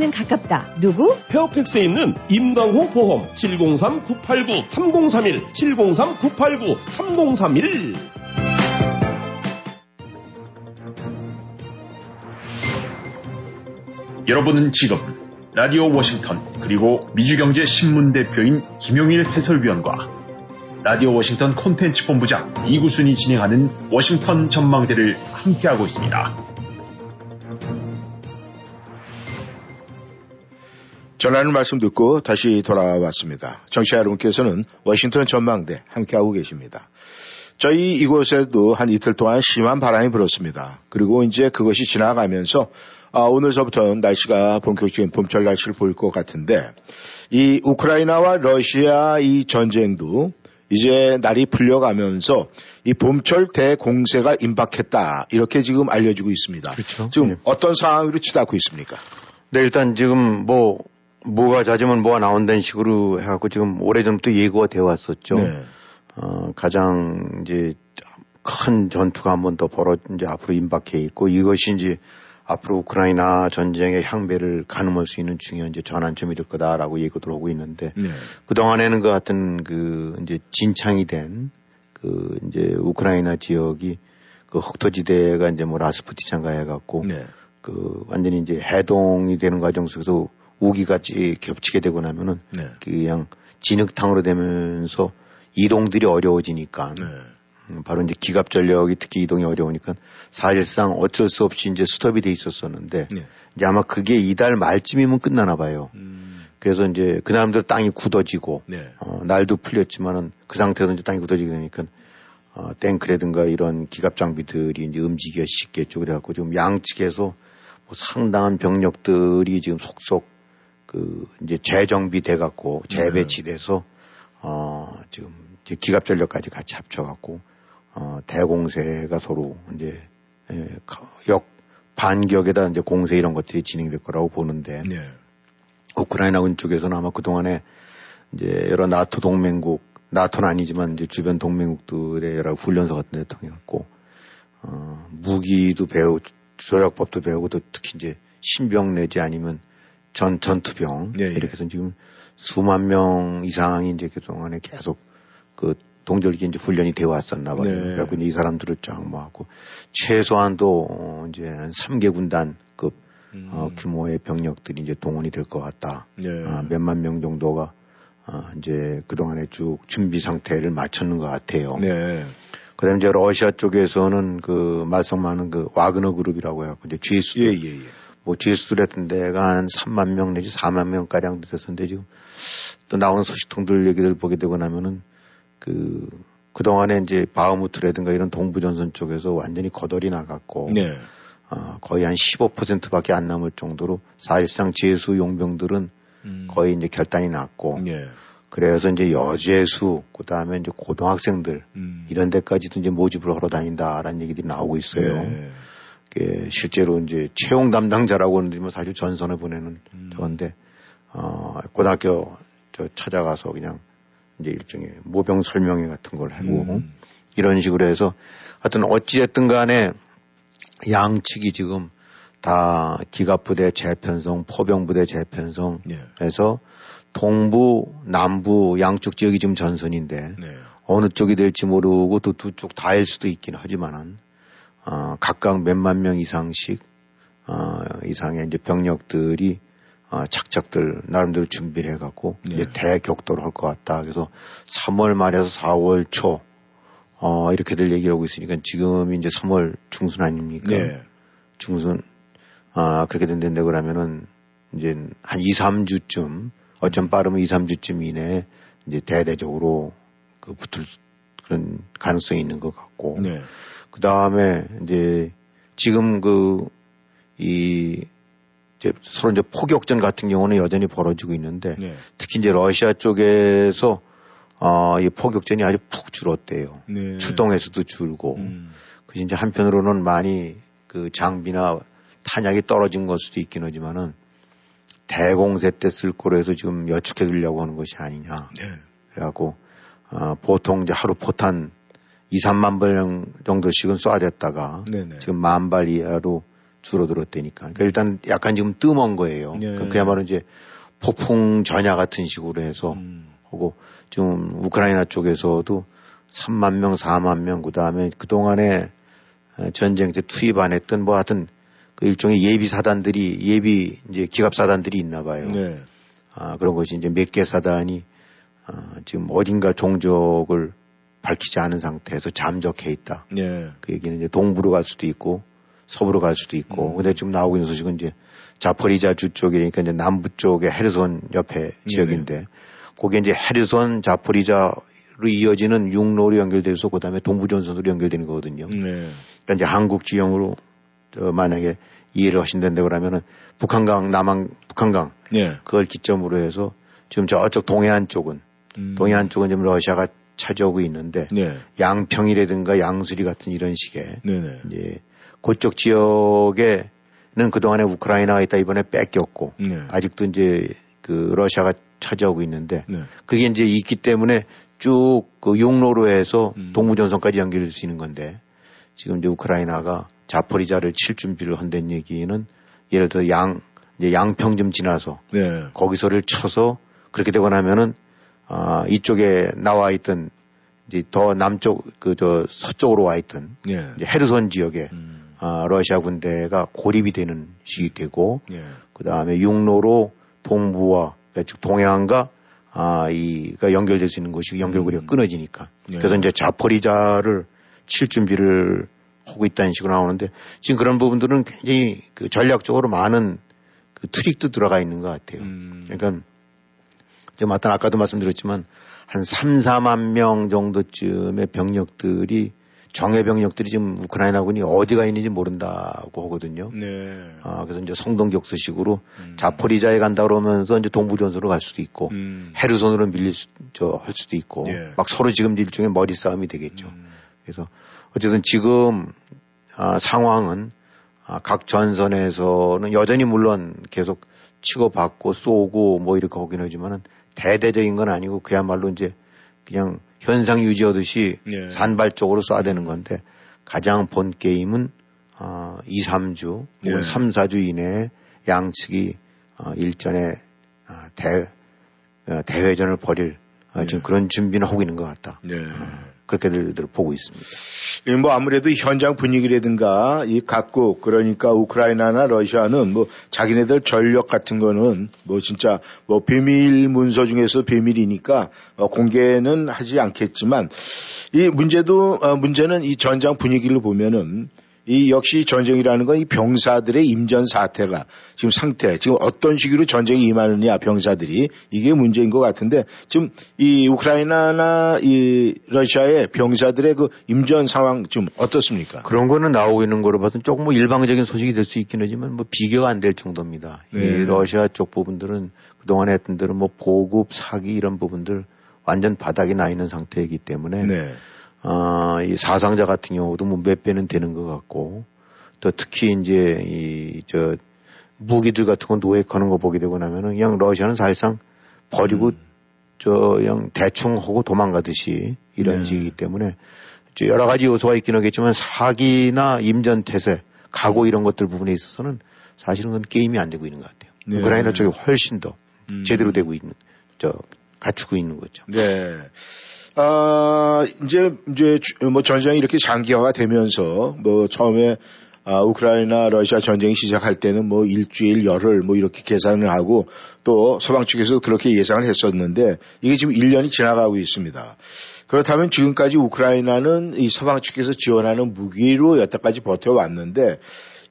가깝다. 누구? 페어팩스에 있는 임강호 보험 703-989-3031 703-989-3031 여러분은 지금 라디오 워싱턴 그리고 미주경제 신문 대표인 김용일 해설위원과 라디오 워싱턴 콘텐츠 본부장 이구순이 진행하는 워싱턴 전망대를 함께하고 있습니다. 전하는 말씀 듣고 다시 돌아왔습니다. 정치 여러분께서는 워싱턴 전망대 함께하고 계십니다. 저희 이곳에도 한 이틀 동안 심한 바람이 불었습니다. 그리고 이제 그것이 지나가면서 아, 오늘서부터 날씨가 본격적인 봄철 날씨를 보일 것 같은데 이 우크라이나와 러시아 이 전쟁도 이제 날이 풀려가면서 이 봄철 대공세가 임박했다 이렇게 지금 알려지고 있습니다. 그렇죠. 지금 네. 어떤 상황으로 치닫고 있습니까? 네, 일단 지금 뭐, 뭐가 잦으면 뭐가 나온다는 식으로 해갖고 지금 오래전부터 예고가 되어 왔었죠. 네. 어, 가장 이제 큰 전투가 한 번 더 벌어, 이제 앞으로 임박해 있고 이것이 이제 앞으로 우크라이나 전쟁의 향배를 가늠할 수 있는 중요한 이제 전환점이 될 거다라고 예고들 하고 있는데 네. 그 동안에는 그 같은 그 이제 진창이 된 그 이제 우크라이나 지역이 그 흑토지대가 이제 뭐 라스푸티찬가 해갖고 네. 그 완전히 이제 해동이 되는 과정 속에서 우기같이 겹치게 되고 나면은 네. 그냥 진흙탕으로 되면서 이동들이 어려워지니까 네. 음, 바로 이제 기갑 전력이 특히 이동이 어려우니까 사실상 어쩔 수 없이 이제 스톱이 돼 있었었는데 네. 이제 아마 그게 이달 말쯤이면 끝나나 봐요. 음. 그래서 이제 그 사람들 땅이 굳어지고 네. 어, 날도 풀렸지만은 그 상태에서 이제 땅이 굳어지게 되니까 어, 탱크라든가 이런 기갑 장비들이 이제 움직이기가 쉽겠죠. 그래갖고 지금 양측에서 뭐 상당한 병력들이 지금 속속 그 이제 재정비 돼 갖고 재배치돼서 어 지금 이제 기갑 전력까지 같이 합쳐갖고 어 대공세가 서로 이제 예, 가- 역 반격에다 이제 공세 이런 것들이 진행될 거라고 보는데 네. 우크라이나군 쪽에서는 아마 그 동안에 이제 여러 나토 동맹국, 나토는 아니지만 이제 주변 동맹국들의 여러 훈련소 같은 데 통해갖고, 어, 무기도 배우, 조약법도 배우고 또 특히 이제 신병 내지 아니면 전, 전투병. 예, 예. 이렇게 해서 지금 수만 명 이상이 이제 그동안에 계속 그 동절기 이제 훈련이 되어 왔었나 봐요. 네. 그래갖고 이 사람들을 쫙 모았고, 최소한도 어, 이제 한 3개 군단급 어, 규모의 병력들이 이제 동원이 될 것 같다. 네. 아, 몇만 명 정도가 아, 이제 그동안에 쭉 준비 상태를 마쳤는 것 같아요. 네. 그 다음에 이제 러시아 쪽에서는 그 말썽 많은 그 와그너 그룹이라고 해갖고 이제 죄수들. 예, 예, 예. 뭐 죄수들 했던 데가 한 3만 명 내지 4만 명가량 됐었는데 지금 또 나오는 소식통들 얘기들 보게 되고 나면은 그, 그동안에 이제 바흐무트라든가 이런 동부전선 쪽에서 완전히 거덜이 나갔고. 네. 어, 거의 한 15%밖에 안 남을 정도로 사실상 재수 용병들은 음. 거의 이제 결단이 났고 예. 그래서 이제 여재수 그다음에 이제 고등학생들 음. 이런 데까지도 이제 모집을 하러 다닌다라는 얘기들이 나오고 있어요. 네. 그게 실제로 이제 채용 담당자라고 하는데 뭐 사실 전선을 보내는 음. 저건데 어 고등학교 저 찾아가서 그냥 이제 일종의 모병 설명회 같은 걸 하고 음. 이런 식으로 해서 하여튼 어찌됐든 간에 양측이 지금 다 기갑부대 재편성, 포병부대 재편성 네. 해서 동부, 남부 양쪽 지역이 지금 전선인데 네. 어느 쪽이 될지 모르고 또 두 쪽 다일 수도 있긴 하지만은 어, 각각 몇만 명 이상씩 어, 이상의 이제 병력들이 어, 착착들 나름대로 준비를 해갖고 네. 이제 대격도를 할것 같다. 그래서 3월 말에서 4월 초 어, 이렇게들 얘기를 하고 있으니까 지금이 이제 3월 중순 아닙니까? 네. 중순 아 그렇게 된다는데 그러면은 이제 한 2, 3주쯤 어쩜 빠르면 2, 3주쯤 이내에 이제 대대적으로 그 붙을 그런 가능성이 있는 것 같고 네. 그 다음에 이제 지금 그 이 이제 서로 이제 포격전 같은 경우는 여전히 벌어지고 있는데 네. 특히 이제 러시아 쪽에서 어, 이 포격전이 아주 푹 줄었대요. 네. 출동에서도 줄고. 음. 그 이제 한편으로는 많이 그 장비나 탄약이 떨어진 걸 수도 있긴 하지만은 대공세 때 쓸 거로 해서 지금 여축해 두려고 하는 것이 아니냐. 네. 그래갖고 어, 보통 이제 하루 포탄 2, 3만 발 정도씩은 쏴댔다가 네네. 지금 만 발 이하로 줄어들었다니까. 그러니까 일단 약간 지금 뜸한 거예요. 네. 그 그야말로 이제 폭풍 전야 같은 식으로 해서 음. 하고 지금 우크라이나 쪽에서도 3만 명, 4만 명, 그 다음에 그동안에 어, 전쟁 때 투입 안 했던 뭐 하여튼 그 일종의 예비 사단들이 예비 이제 기갑 사단들이 있나 봐요. 네. 아, 그런 것이 이제 몇 개 사단이 아, 지금 어딘가 종적을 밝히지 않은 상태에서 잠적해 있다. 네. 그 얘기는 이제 동부로 갈 수도 있고 서부로 갈 수도 있고. 근데 지금 나오고 있는 소식은 이제 자포리자 주 쪽이니까 이제 남부 쪽의 헤르손 옆에 지역인데 거기에 이제 헤르손 자포리자로 이어지는 육로로 연결돼서 그다음에 동부 전선으로 연결되는 거거든요. 네. 그러니까 이제 한국 지형으로 저 만약에 이해를 하신다고 그러면은 북한강 남한 북한강 네. 그걸 기점으로 해서 지금 저쪽 동해안 쪽은 음. 동해안 쪽은 지금 러시아가 차지하고 있는데 네. 양평이라든가 양수리 같은 이런 식의 네네. 이제 그쪽 지역에는 그동안에 우크라이나가 있다 이번에 뺏겼고 네. 아직도 이제 그 러시아가 차지하고 있는데 네. 그게 이제 있기 때문에 쭉 그 육로로 해서 음. 동부전선까지 연결될 수 있는 건데 지금 이제 우크라이나가 자포리자를 칠 준비를 한다는 얘기는 예를 들어 양 이제 양평 좀 지나서 네. 거기서를 쳐서 그렇게 되고 나면은 아 이쪽에 나와 있던 이제 더 남쪽 그 저 서쪽으로 와 있던 네. 이제 헤르손 지역에 음. 아 러시아 군대가 고립이 되는 시기 되고 네. 그 다음에 육로로 동부와 그러니까 즉 동해안과 아 이가 연결될 수 있는 곳이 연결고리가 끊어지니까 네. 그래서 이제 자포리자를 칠 준비를 하고 있다는 식으로 나오는데 지금 그런 부분들은 굉장히 그 전략적으로 많은 그 트릭도 들어가 있는 것 같아요. 음. 그러니까 좀 어떤 아까도 말씀드렸지만 한 3, 4만 명 정도쯤의 병력들이 정예 병력들이 지금 우크라이나군이 어디가 있는지 모른다고 하거든요. 네. 아, 그래서 이제 성동격수식으로 자포리자에 간다 그러면서 이제 동부전선으로 갈 수도 있고 음. 헤르손으로 밀릴 수, 저, 할 수도 있고 예. 막 서로 지금 일종의 머리 싸움이 되겠죠. 음. 그래서 어쨌든 지금 아, 상황은 아, 각 전선에서는 여전히 물론 계속 치고받고 쏘고 뭐 이렇게 하긴 하지만은 대대적인 건 아니고 그야말로 이제 그냥 현상 유지하듯이 예. 산발적으로 쏴대는 건데 가장 본 게임은 어, 2, 3주 혹은 예. 3, 4주 이내에 양측이 어, 일전에 어, 대, 어, 대회전을 벌일 어, 지금 그런 준비는 하고 있는 것 같다. 네. 그렇게들 보고 있습니다. 이뭐 아무래도 현장 분위기라든가 이 각국 그러니까 우크라이나나 러시아는 뭐 자기네들 전력 같은 거는 뭐 진짜 뭐 비밀 문서 중에서 비밀이니까 어, 공개는 하지 않겠지만 이 문제도 어, 문제는 이 전장 분위기를 보면은 이 역시 전쟁이라는 건 이 병사들의 임전 사태가 지금 상태, 지금 어떤 식으로 전쟁에 임하느냐 병사들이 이게 문제인 것 같은데 지금 이 우크라이나나 이 러시아의 병사들의 그 임전 상황 좀 어떻습니까? 그런 거는 나오고 있는 거로 봐서는 조금 뭐 일방적인 소식이 될 수 있긴 하지만 뭐 비교가 안 될 정도입니다. 네. 이 러시아 쪽 부분들은 그동안에 했던 대로 뭐 보급, 사기 이런 부분들 완전 바닥이 나 있는 상태이기 때문에 네. 아, 이 사상자 같은 경우도 뭐 몇 배는 되는 것 같고, 또 특히 이제 이, 저, 무기들 같은 거 노획하는 거 보게 되고 나면은 그냥 러시아는 사실상 버리고 저, 그냥 대충 하고 도망가듯이 이런 네. 식이기 때문에 저 여러 가지 요소가 있긴 하겠지만 사기나 임전태세, 각오 이런 것들 부분에 있어서는 사실은 그건 게임이 안 되고 있는 것 같아요. 네. 우크라이나 쪽이 훨씬 더 음. 제대로 되고 있는, 저, 갖추고 있는 거죠. 네. 아, 이제, 이제, 주- 뭐 전쟁이 이렇게 장기화가 되면서, 뭐 처음에, 아, 우크라이나, 러시아 전쟁이 시작할 때는 뭐 일주일, 열흘 뭐 이렇게 계산을 하고 또 서방 측에서 그렇게 예상을 했었는데 이게 지금 1년이 지나가고 있습니다. 그렇다면 지금까지 우크라이나는 이 서방 측에서 지원하는 무기로 여태까지 버텨왔는데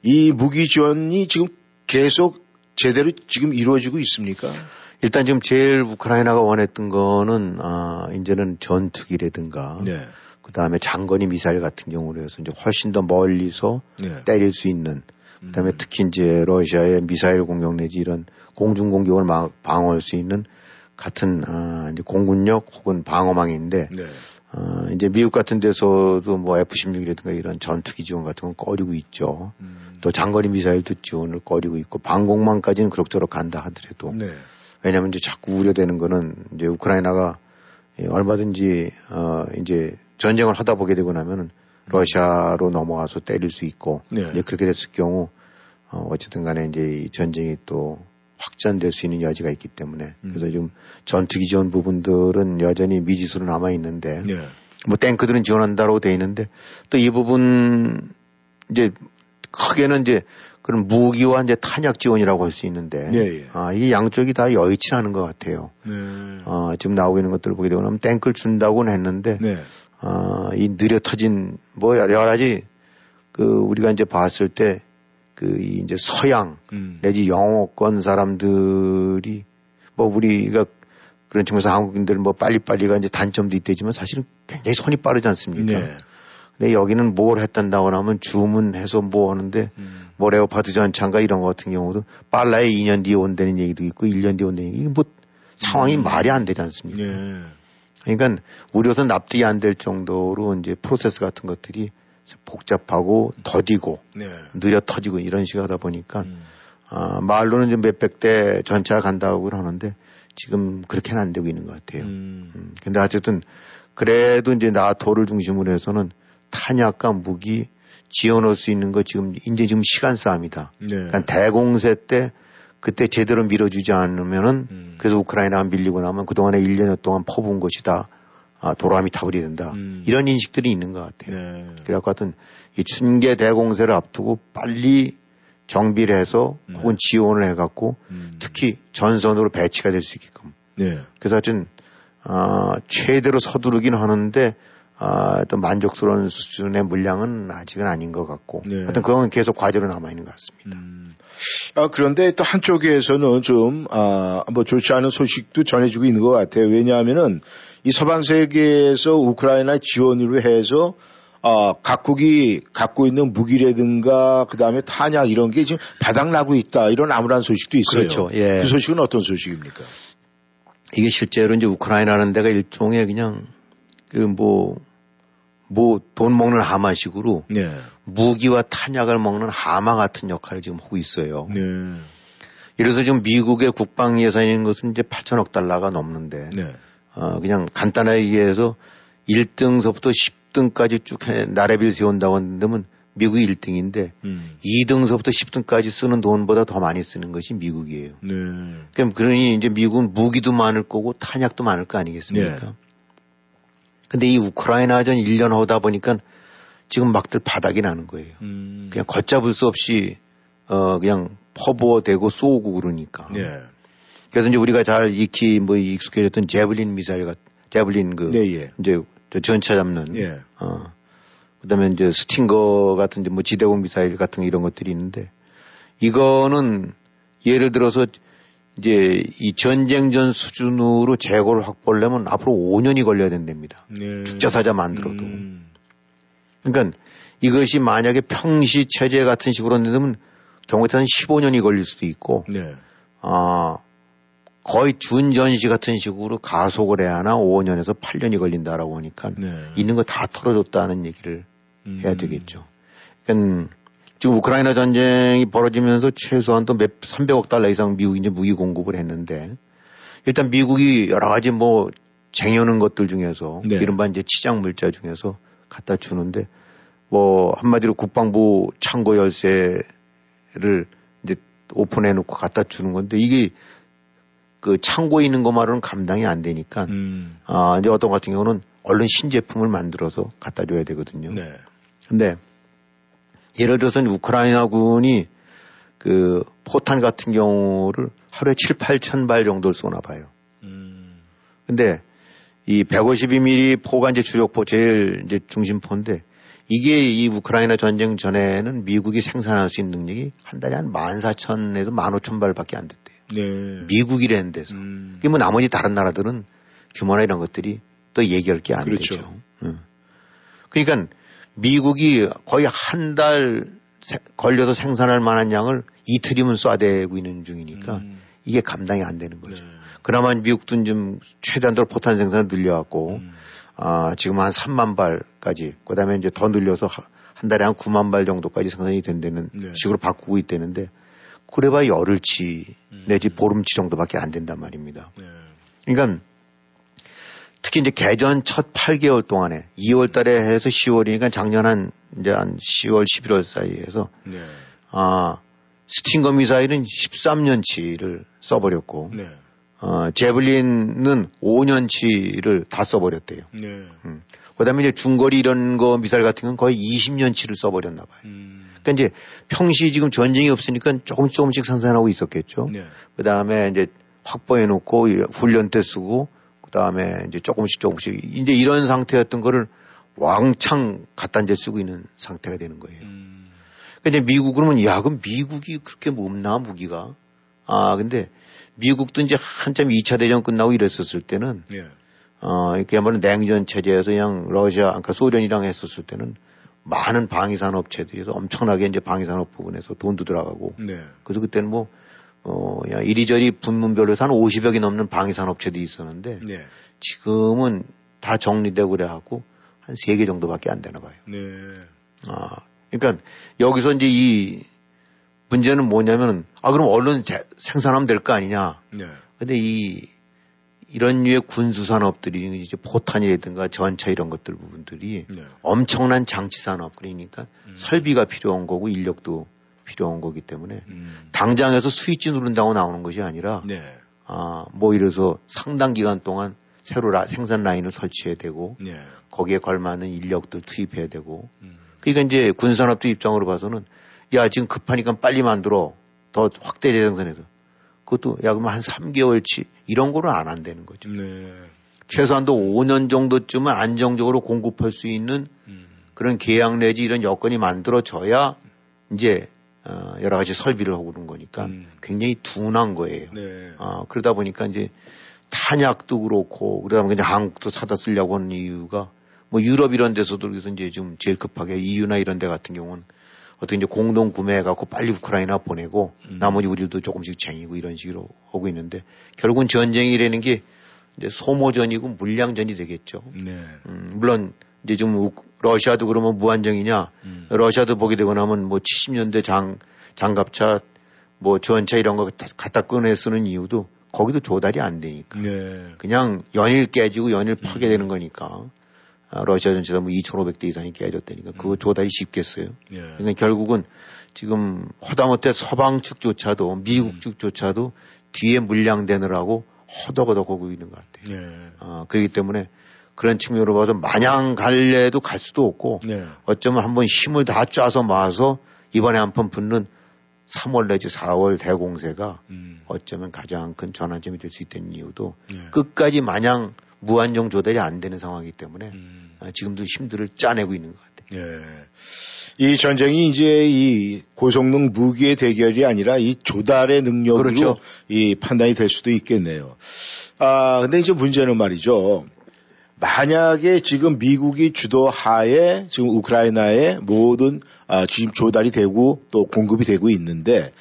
이 무기 지원이 지금 계속 제대로 지금 이루어지고 있습니까? 일단 지금 제일 우크라이나가 원했던 거는 아 이제는 전투기라든가 네. 그 다음에 장거리 미사일 같은 경우로 해서 이제 훨씬 더 멀리서 네. 때릴 수 있는 그 다음에 특히 이제 러시아의 미사일 공격 내지 이런 공중 공격을 막 방어할 수 있는 같은 아, 이제 공군력 혹은 방어망인데 네. 어, 이제 미국 같은 데서도 뭐 F-16이라든가 이런 전투기 지원 같은 건 꺼리고 있죠. 음. 또 장거리 미사일도 지원을 꺼리고 있고 방공망까지는 그럭저럭 간다 하더라도 네. 왜냐하면 이제 자꾸 우려되는 거는 이제 우크라이나가 예, 얼마든지 어 이제 전쟁을 하다 보게 되고 나면은 러시아로 넘어와서 때릴 수 있고 네. 이제 그렇게 됐을 경우 어 어쨌든 간에 이제 이 전쟁이 또 확전될 수 있는 여지가 있기 때문에 음. 그래서 지금 전투기 지원 부분들은 여전히 미지수로 남아 있는데 네. 뭐 탱크들은 지원한다고 돼 있는데 또 이 부분 이제 크게는 이제 그런 무기와 이제 탄약 지원이라고 할 수 있는데 예, 예. 아 이게 양쪽이 다 여의치 않은 것 같아요. 네. 어, 지금 나오고 있는 것들을 보게 되고 나면 탱크를 준다고는 했는데 네. 어, 이 느려 터진 뭐 여러 가지 그 우리가 이제 봤을 때 그 이제 서양 음. 내지 영어권 사람들이 뭐 우리가 그런 측면에서 한국인들 뭐 빨리빨리가 이제 단점도 있대지만 사실은 굉장히 손이 빠르지 않습니까? 네. 근데 여기는 뭘 했단다고 하면 주문해서 뭐 하는데 음. 뭐 레오파드 전차인가 이런 거 같은 경우도 빨라야 2년 뒤에 온다는 얘기도 있고 1년 뒤에 온다는 얘기 뭐 상황이 음. 말이 안 되지 않습니까? 네. 그러니까 우려서 납득이 안 될 정도로 이제 프로세스 같은 것들이 복잡하고 더디고 네. 느려 터지고 이런 식으로 하다 보니까 음. 아, 말로는 이제 몇백 대 전차가 간다고 하는데 지금 그렇게는 안 되고 있는 것 같아요. 음. 음, 근데 어쨌든 그래도 이제 나토를 중심으로 해서는 탄약과 무기 지원할 수 있는 거 지금 이제 지금 시간 싸움이다. 네. 그러니까 대공세 때 그때 제대로 밀어주지 않으면은 음. 그래서 우크라이나가 밀리고 나면 그동안에 1년여 동안 퍼부은 것이 다 아, 도람이 타버리 된다. 음. 이런 인식들이 있는 것 같아요. 네. 그래갖고 하여튼 이 춘계 대공세를 앞두고 빨리 정비를 해서 혹은 지원을 해갖고 음. 특히 전선으로 배치가 될 수 있게끔. 네. 그래서 하여튼, 아, 최대로 서두르긴 하는데, 아, 또 만족스러운 수준의 물량은 아직은 아닌 것 같고. 네. 하여튼 그건 계속 과제로 남아 있는 것 같습니다. 아, 그런데 또 한쪽에서는 좀, 아, 뭐 좋지 않은 소식도 전해주고 있는 것 같아요. 왜냐하면은 이 서방 세계에서 우크라이나 지원으로 해서 아, 각국이 갖고 있는 무기라든가 그 다음에 탄약 이런 게 지금 바닥나고 있다. 이런 암울한 소식도 있어요. 그렇죠. 예. 그 소식은 어떤 소식입니까? 이게 실제로 이제 우크라이나라는 데가 일종의 그냥 그 뭐, 뭐 돈 먹는 하마식으로 네. 무기와 탄약을 먹는 하마 같은 역할을 지금 하고 있어요. 네. 이래서 지금 미국의 국방 예산인 것은 이제 8천억 달러가 넘는데, 네. 어, 그냥 간단하게 얘기해서 1등서부터 10등까지 쭉 해, 나래비를 세운다고 한다면 미국이 1등인데, 음. 2등서부터 10등까지 쓰는 돈보다 더 많이 쓰는 것이 미국이에요. 네. 그럼 그러니 이제 미국은 무기도 많을 거고 탄약도 많을 거 아니겠습니까? 네. 근데 이 우크라이나전 1년 하다 보니까 지금 막들 바닥이 나는 거예요. 음. 그냥 걷잡을 수 없이 어 그냥 퍼부어대고 쏘고 그러니까. 네. 그래서 이제 우리가 잘 익히 뭐 익숙해졌던 제블린 미사일 같 제블린 그 네, 예. 이제 저 전차 잡는 예. 어 그다음에 이제 스팅거 같은 이제 뭐 지대공 미사일 같은 이런 것들이 있는데 이거는 예를 들어서 이제 이 전쟁전 수준으로 재고를 확보하려면 앞으로 5년이 걸려야 된답니다. 네. 특전사자 만들어도. 음. 그러니까 이것이 만약에 평시 체제 같은 식으로 한다면 경우에 따라서는 15년이 걸릴 수도 있고, 네. 아, 거의 준전시 같은 식으로 가속을 해야 하나 5년에서 8년이 걸린다라고 하니까 네. 있는 거 다 털어줬다는 얘기를 음. 해야 되겠죠. 그러니까 지금 우크라이나 전쟁이 벌어지면서 최소한 또 몇, 300억 달러 이상 미국이 이제 무기 공급을 했는데 일단 미국이 여러 가지 뭐 쟁여놓은 것들 중에서 네. 이른바 이제 치장 물자 중에서 갖다 주는데 뭐 한마디로 국방부 창고 열쇠를 이제 오픈해 놓고 갖다 주는 건데 이게 그 창고에 있는 것만으로는 감당이 안 되니까 음. 아 이제 어떤 같은 경우는 얼른 신제품을 만들어서 갖다 줘야 되거든요. 네. 근데 예를 들어서 우크라이나군이 그 포탄 같은 경우를 하루에 7, 8천 발 정도를 쏘나 봐요. 음. 근데 이 152mm 포가 이제 주력포 제일 이제 중심포인데 이게 이 우크라이나 전쟁 전에는 미국이 생산할 수 있는 능력이 한 달에 한 14,000에서 15,000발밖에 안 됐대요. 네. 미국이라는 데서. 음. 이게 뭐 나머지 다른 나라들은 규모나 이런 것들이 또 얘기할 게안 그렇죠. 되죠. 응. 그러니까 미국이 거의 한달 세, 걸려서 생산할 만한 양을 이틀이면 쏴대고 있는 중이니까 음. 이게 감당이 안 되는 거죠. 네. 그나마 미국도 좀 최대한도로 포탄 생산을 늘려갖고 음. 아, 지금 한 3만 발까지 그다음에 이제 더 늘려서 하- 한 달에 한 9만 발 정도까지 생산이 된다는 네. 식으로 바꾸고 있다는데 그래봐야 열흘치 음. 내지 보름치 정도밖에 안 된단 말입니다. 네. 그러니까 특히 이제 개전 첫 8개월 동안에 2월 달에 해서 10월이니까 작년 한 이제 한 10월, 11월 사이에서 네. 아, 스팅거 미사일은 13년치를 써버렸고, 네. 어, 제블린은 5년치를 다 써버렸대요. 네. 그 다음에 이제 중거리 이런 거 미사일 같은 건 거의 20년치를 써버렸나 봐요. 음. 그러니까 이제 평시 지금 전쟁이 없으니까 조금씩 조금씩 생산하고 있었겠죠. 네. 그 다음에 이제 확보해 놓고 훈련 때 쓰고 그 다음에 이제 조금씩 조금씩 이제 이런 상태였던 거를 왕창 갖다 이제 쓰고 있는 상태가 되는 거예요. 음. 근데 미국 그러면 야 그럼 미국이 그렇게 없나 무기가 아 근데 미국도 이제 한참 2차 대전 끝나고 이랬었을 때는 네. 어 이렇게 한번 냉전 체제에서 그냥 러시아 그러니까 소련이랑 했었을 때는 많은 방위산 업체들에서 엄청나게 이제 방위산 업 부분에서 돈도 들어가고 네. 그래서 그때는 뭐, 어, 그냥 이리저리 분문별로 해서 한 50여 개 넘는 방위산 업체들이 있었는데 네. 지금은 다 정리되고 그래 하고 한세개 정도밖에 안 되나 봐요. 네. 아, 그러니까 여기서 이제 이 문제는 뭐냐면은 아, 그럼 얼른 재- 생산하면 될 거 아니냐. 네. 근데 이 이런 류의 군수 산업들이 이제 포탄이라든가 전차 이런 것들 부분들이 네. 엄청난 장치 산업 그러니까 설비가 필요한 거고 인력도 필요한 거기 때문에 당장에서 스위치 누른다고 나오는 것이 아니라 네. 아, 뭐 이래서 상당 기간 동안 새로 라- 생산 라인을 설치해야 되고 네. 거기에 걸맞는 인력도 투입해야 되고 그러니까 이제 군산업도 입장으로 봐서는 야 지금 급하니까 빨리 만들어 더 확대 재생산해서 그것도 야 그러면 한 3개월치 이런 거를 안 한다는 거죠. 네. 최소한도 5년 정도쯤은 안정적으로 공급할 수 있는 그런 계약 내지 이런 여건이 만들어져야 이제 어, 여러 가지 설비를 하고 그런 거니까 굉장히 둔한 거예요. 네. 아, 그러다 보니까 이제 탄약도 그렇고 그러다 보니까 이제 한국도 사다 쓰려고 하는 이유가 뭐 유럽 이런 데서도 그래서 이제 좀 제일 급하게 EU나 이런 데 같은 경우는 어떻게 이제 공동 구매해 갖고 빨리 우크라이나 보내고 나머지 우리도 조금씩 쟁이고 이런 식으로 하고 있는데 결국은 전쟁이라는 게 이제 소모전이고 물량전이 되겠죠. 네. 음, 물론 이제 좀 우- 러시아도 그러면 무한정이냐? 러시아도 보게 되고 나면 뭐 70년대 장 장갑차 뭐 전차 이런 거 다- 갖다 꺼내 쓰는 이유도 거기도 조달이 안 되니까 네. 그냥 연일 깨지고 연일 파괴되는 거니까 아, 러시아 전체가 뭐 2,500대 이상이 깨졌다니까 그거 조달이 쉽겠어요. 예. 그러니까 결국은 지금 허다못해 서방 측조차도 미국 측조차도 뒤에 물량되느라고 허덕허덕 하고 있는 것 같아요. 네. 아, 그렇기 때문에 그런 측면으로 봐서 마냥 갈래도 갈 수도 없고 네. 어쩌면 한번 힘을 다 짜서 모아서 이번에 한 번 붙는 3월 내지 4월 대공세가 어쩌면 가장 큰 전환점이 될 수 있다는 이유도 끝까지 마냥 무한정 조달이 안 되는 상황이기 때문에 아, 지금도 힘들을 짜내고 있는 것 같아요. 예. 이 전쟁이 이제 이 고성능 무기의 대결이 아니라 이 조달의 능력으로 그렇죠. 이 판단이 될 수도 있겠네요. 아, 근데 이제 문제는 말이죠. 만약에 지금 미국이 주도하에 지금 우크라이나에 모든 아, 지금 조달이 되고 또 공급이 되고 있는데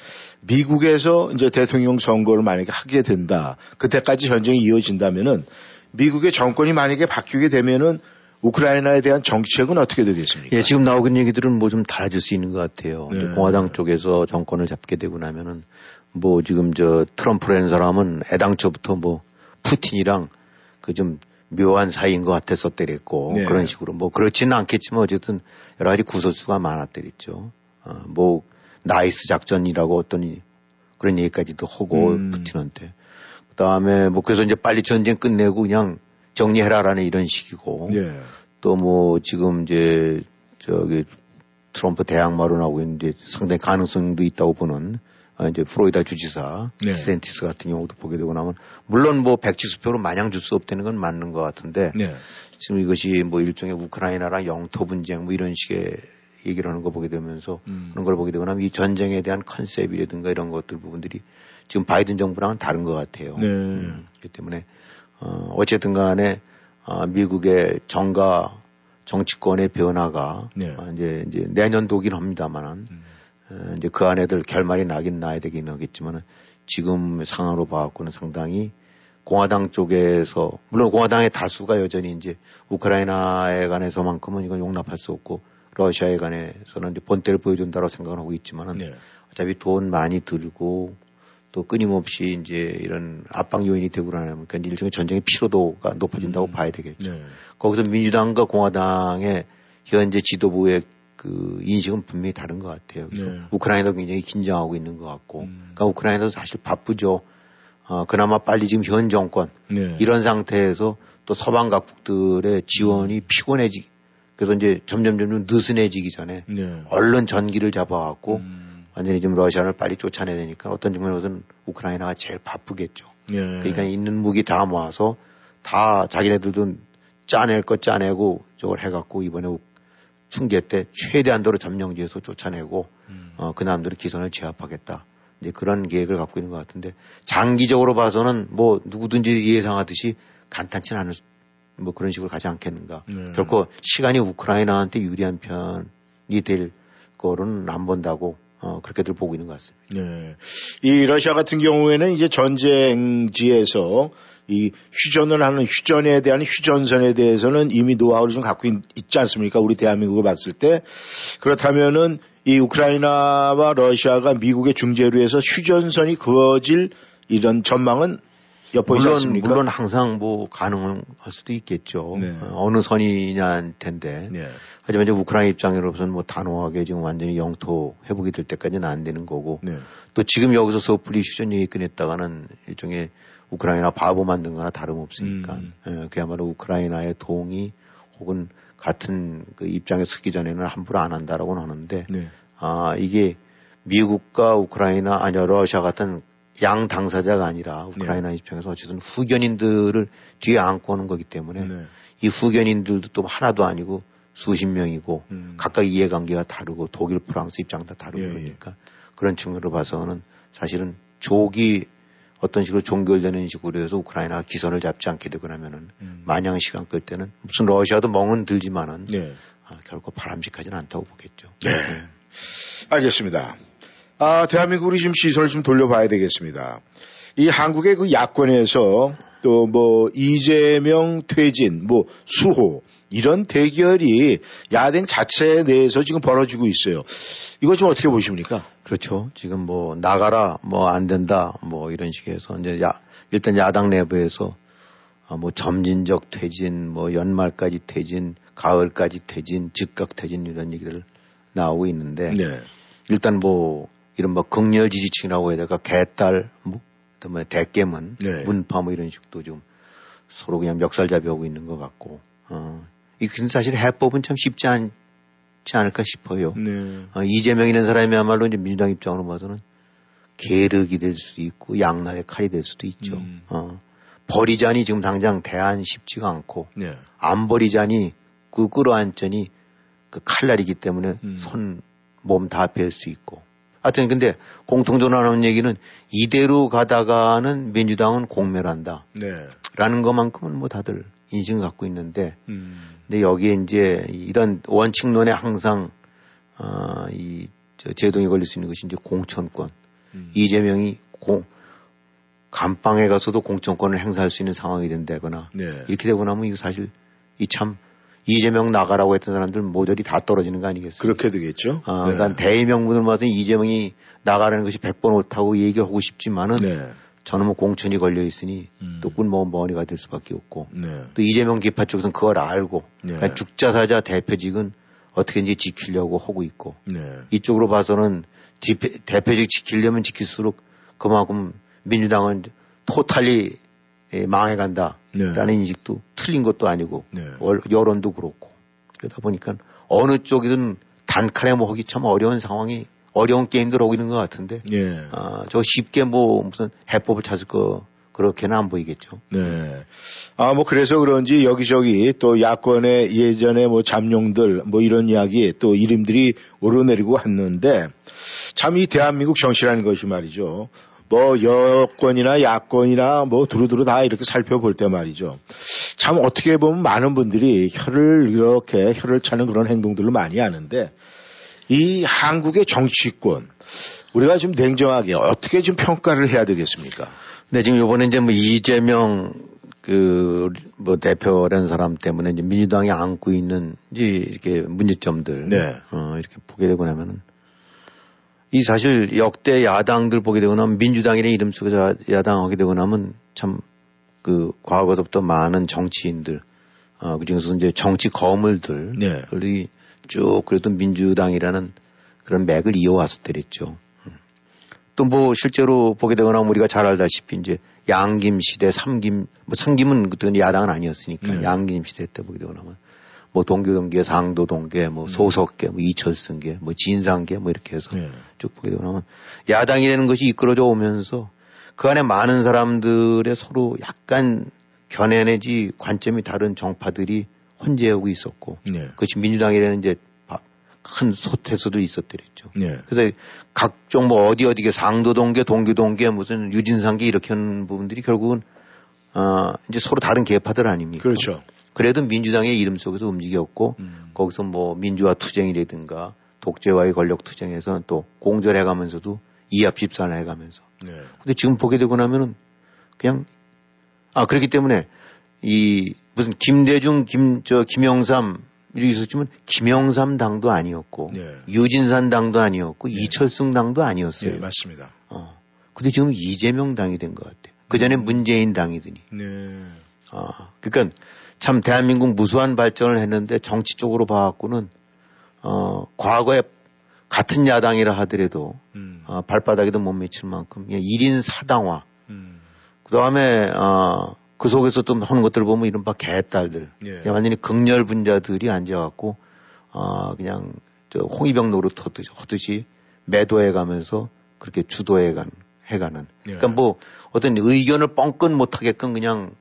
미국에서 이제 대통령 선거를 만약에 하게 된다. 그때까지 전쟁이 이어진다면은 미국의 정권이 만약에 바뀌게 되면은 우크라이나에 대한 정책은 어떻게 되겠습니까? 예, 지금 나오는 얘기들은 뭐 좀 달라질 수 있는 것 같아요. 네. 공화당 쪽에서 정권을 잡게 되고 나면은 뭐 지금 저 트럼프라는 사람은 애당초부터 뭐 푸틴이랑 그 좀 묘한 사이인 것 같았었더랬고 네. 그런 식으로 뭐 그렇지는 않겠지만 어쨌든 여러 가지 구설수가 많았더랬죠. 어, 뭐 나이스 작전이라고 어떤 이- 그런 얘기까지도 하고 음. 푸틴한테 그다음에 뭐 그래서 이제 빨리 전쟁 끝내고 그냥 정리해라라는 이런 식이고 예. 또뭐 지금 이제 저기 트럼프 대항마로 논하고 있는데 상당히 가능성도 있다고 보는 아, 이제 플로리다 주지사 네. 디샌티스 같은 경우도 보게 되고 나면 물론 뭐 백지 수표로 마냥 줄 수 없다는 건 맞는 것 같은데 네. 지금 이것이 뭐 일종의 우크라이나랑 영토 분쟁 뭐 이런 식의 얘기를 하는 거 보게 되면서 음. 그런 걸 보게 되고 나면 이 전쟁에 대한 컨셉이라든가 이런 것들 부분들이 지금 바이든 정부랑은 다른 것 같아요. 네. 음, 그렇기 때문에 어, 어쨌든 간에 어, 미국의 정가 정치권의 변화가 네. 아, 이제 이제 내년도긴 합니다만은 어, 이제 그 안에들 결말이 나긴 나야 되긴 하겠지만은 지금 상황으로 봐갖고는 상당히 공화당 쪽에서 물론 공화당의 다수가 여전히 이제 우크라이나에 관해서만큼은 이건 용납할 수 없고 러시아에 관해서는 이제 본때를 보여준다고 생각을 하고 있지만은 네. 어차피 돈 많이 들고 또 끊임없이 이제 이런 압박 요인이 되고 그러니까 이제 일종의 전쟁의 피로도가 높아진다고 봐야 되겠죠. 네. 거기서 민주당과 공화당의 현재 지도부의 그 인식은 분명히 다른 것 같아요. 그래서 네. 우크라이나도 굉장히 긴장하고 있는 것 같고, 그러니까 우크라이나도 사실 바쁘죠. 어, 그나마 빨리 지금 현 정권 네. 이런 상태에서 또 서방 각국들의 지원이 피곤해지, 그래서 이제 점점 점점 느슨해지기 전에 네. 얼른 전기를 잡아갖고 음. 완전히 좀 러시아를 빨리 쫓아내야 되니까 어떤 측면에서는 우크라이나가 제일 바쁘겠죠. 네. 그러니까 있는 무기 다 모아서 다 자기네들도 짜낼 거 짜내고 저걸 해갖고 이번에 우- 충계 때 최대한도로 점령지에서 쫓아내고 어, 그 남들의 기선을 제압하겠다. 이제 그런 계획을 갖고 있는 것 같은데 장기적으로 봐서는 뭐 누구든지 예상하듯이 간단치는 않을 수- 뭐 그런 식으로 가지 않겠는가. 네. 결코 시간이 우크라이나한테 유리한 편이 될 거로는 안 본다고 어, 그렇게들 보고 있는 것 같습니다. 네. 이 러시아 같은 경우에는 이제 전쟁지에서 이 휴전을 하는 휴전에 대한 휴전선에 대해서는 이미 노하우를 좀 갖고 있, 지 않습니까? 우리 대한민국을 봤을 때. 그렇다면은 이 우크라이나와 러시아가 미국의 중재로 해서 휴전선이 그어질 이런 전망은 엿보이지 물론 않습니까? 물론 항상 뭐 가능할 수도 있겠죠. 네. 어, 어느 선이냐일 텐데. 네. 하지만 이제 우크라이나 입장으로서는 뭐 단호하게 지금 완전히 영토 회복이 될 때까지는 안 되는 거고. 네. 또 지금 여기서 서플리 휴전 얘기 꺼냈다가는 일종의 우크라이나 바보 만든 거나 다름없으니까. 음. 예, 그야말로 우크라이나의 동의 혹은 같은 그 입장에 서기 전에는 함부로 안 한다라고는 하는데. 네. 아, 이게 미국과 우크라이나, 아니, 러시아 같은 양 당사자가 아니라 우크라이나 네. 입장에서 어쨌든 후견인들을 뒤에 안고 오는 거기 때문에 네. 이 후견인들도 또 하나도 아니고 수십 명이고 음. 각각 이해관계가 다르고 독일, 프랑스 입장 다 다르고 예, 예. 그러니까 그런 측면으로 봐서는 사실은 조기 어떤 식으로 종결되는 식으로 해서 우크라이나가 기선을 잡지 않게 되고 나면은 음. 마냥 시간 끌 때는 무슨 러시아도 멍은 들지만은 네. 아, 결코 바람직하지는 않다고 보겠죠. 네. 알겠습니다. 아, 대한민국이 좀 시선을 좀 돌려봐야 되겠습니다. 이 한국의 그 야권에서 또 뭐 이재명 퇴진, 뭐 수호 이런 대결이 야당 자체 내에서 지금 벌어지고 있어요. 이거 좀 어떻게 보십니까? 그렇죠. 지금 뭐 나가라, 뭐 안 된다, 뭐 이런 식에서 이제 야 일단 야당 내부에서 아, 뭐 점진적 퇴진, 뭐 연말까지 퇴진, 가을까지 퇴진, 즉각 퇴진 이런 얘기들 나오고 있는데 네. 일단 뭐 이런 뭐 극렬 지지층이라고 해야 될까 개딸, 뭐, 뭐 대깨문, 네. 문파 뭐 이런 식도 지금 서로 그냥 멱살잡이하고 있는 것 같고, 어, 이 근데 사실 해법은 참 쉽지 않 지 않을까 싶어요. 네. 어, 이재명이라는 사람이야말로 이제 민주당 입장으로 봐서는 계륵이 될 수도 있고 양날의 칼이 될 수도 있죠. 음. 어, 버리자니 지금 당장 대안 쉽지가 않고 네. 안 버리자니 그 끌어안자니 그 칼날이기 때문에 음. 손, 몸다벨수 있고. 하여튼 근데 공통적으로 나오는 얘기는 이대로 가다가는 민주당은 공멸한다. 네. 라는 것만큼은 뭐 다들 인식을 갖고 있는데 음. 근데 여기에 이제 이런 원칙론에 항상 어, 이 저, 제동이 걸릴 수 있는 것이 이제 공천권. 음. 이재명이 공 감방에 가서도 공천권을 행사할 수 있는 상황이 된다거나 네. 이렇게 되고 나면 이거 사실 이 참 이재명 나가라고 했던 사람들 모조리 다 떨어지는 거 아니겠어요? 그렇게 되겠죠. 아, 네. 그러니까 대의명분을 봐서 이재명이 나가라는 것이 100번 옳다고 얘기하고 싶지만은 네. 저는 뭐 공천이 걸려 있으니 음. 또 꿀먹은 벙어리가 될 수밖에 없고 네. 또 이재명 계파 쪽에서는 그걸 알고 네. 그러니까 죽자사자 대표직은 어떻게든지 지키려고 하고 있고 네. 이쪽으로 봐서는 지페- 대표직 지키려면 지킬수록 그만큼 민주당은 totally 예, 망해간다라는 네. 인식도 틀린 것도 아니고 네. 월- 여론도 그렇고 그러다 보니까 어느 쪽이든 단칼에 모으기 참 어려운 상황이 어려운 게임들 있는 것 같은데 예. 아, 저 쉽게 뭐 무슨 해법을 찾을 거 그렇게는 안 보이겠죠. 네. 아, 뭐, 그래서 그런지 여기저기 또 야권의 예전에 뭐 잠룡들 뭐 이런 이야기 또 이름들이 오르내리고 왔는데 참 이 대한민국 정치라는 것이 말이죠. 뭐 여권이나 야권이나 뭐 두루두루 다 이렇게 살펴볼 때 말이죠. 참 어떻게 보면 많은 분들이 혀를 이렇게 혀를 차는 그런 행동들을 많이 하는데 이 한국의 정치권 우리가 좀 냉정하게 어떻게 좀 평가를 해야 되겠습니까? 네, 지금 요번에 이제 뭐 이재명 그뭐 대표라는 사람 때문에 이제 민주당이 안고 있는 이제 이렇게 문제점들 네. 어 이렇게 보게 되고 나면은 이 사실 역대 야당들 보게 되고 나면 민주당이라는 이름 속에서 야당하게 되고 나면 참 그 과거서부터 많은 정치인들 어 그중에서 이제 정치 거물들 네. 쭉 그래도 민주당이라는 그런 맥을 이어왔었더랬죠. 또 뭐 실제로 보게 되거나 우리가 잘 알다시피 이제 양김 시대, 삼김, 뭐 삼김은 그때 야당은 아니었으니까 네. 양김 시대 때 보게 되거나 뭐 동교동계, 상도동계, 뭐 소석계, 뭐 이철승계, 뭐 진상계 뭐 이렇게 해서 네. 쭉 보게 되고 나면 야당이라는 것이 이끌어져 오면서 그 안에 많은 사람들의 서로 약간 견해 내지 관점이 다른 정파들이 혼재하고 있었고 네. 그것이 민주당이라는 이제 바- 큰 솥에서도 있었더랬죠. 네. 그래서 각종 뭐 어디 어디게 상도동계, 동교동계, 무슨 유진상계 이렇게 하는 부분들이 결국은 어 이제 서로 다른 계파들 아닙니까? 그렇죠. 그래도 민주당의 이름 속에서 움직였고 음. 거기서 뭐 민주화 투쟁이라든가 독재와의 권력 투쟁에서 또 공절해 가면서도 이합 집산해 가면서. 네. 근데 지금 보게 되고 나면은 그냥 아 그렇기 때문에 이 무슨 김대중, 김 저 김영삼 이렇게 있었지만 김영삼 당도 아니었고 네. 유진산 당도 아니었고 이철승 당도 아니었어요. 네, 맞습니다. 어. 근데 지금 이재명 당이 된 것 같아요. 그 전에 문재인 당이더니. 네. 아, 그러니까 참 대한민국 무수한 발전을 했는데 정치 쪽으로 봐갖고는 어, 과거에 같은 야당이라 하더라도 음. 어, 발바닥에도 못 미칠 만큼 그냥 1인 사당화. 음. 그 다음에 어, 그 속에서 또 하는 것들 보면 이른바 개딸들. 예. 완전히 극렬 분자들이 앉아갖고 어, 그냥 저 홍위병 노릇 하듯이, 하듯이 매도해 가면서 그렇게 주도해 간, 해 가는. 예. 그러니까 뭐 어떤 의견을 뻥끗 못하게끔 그냥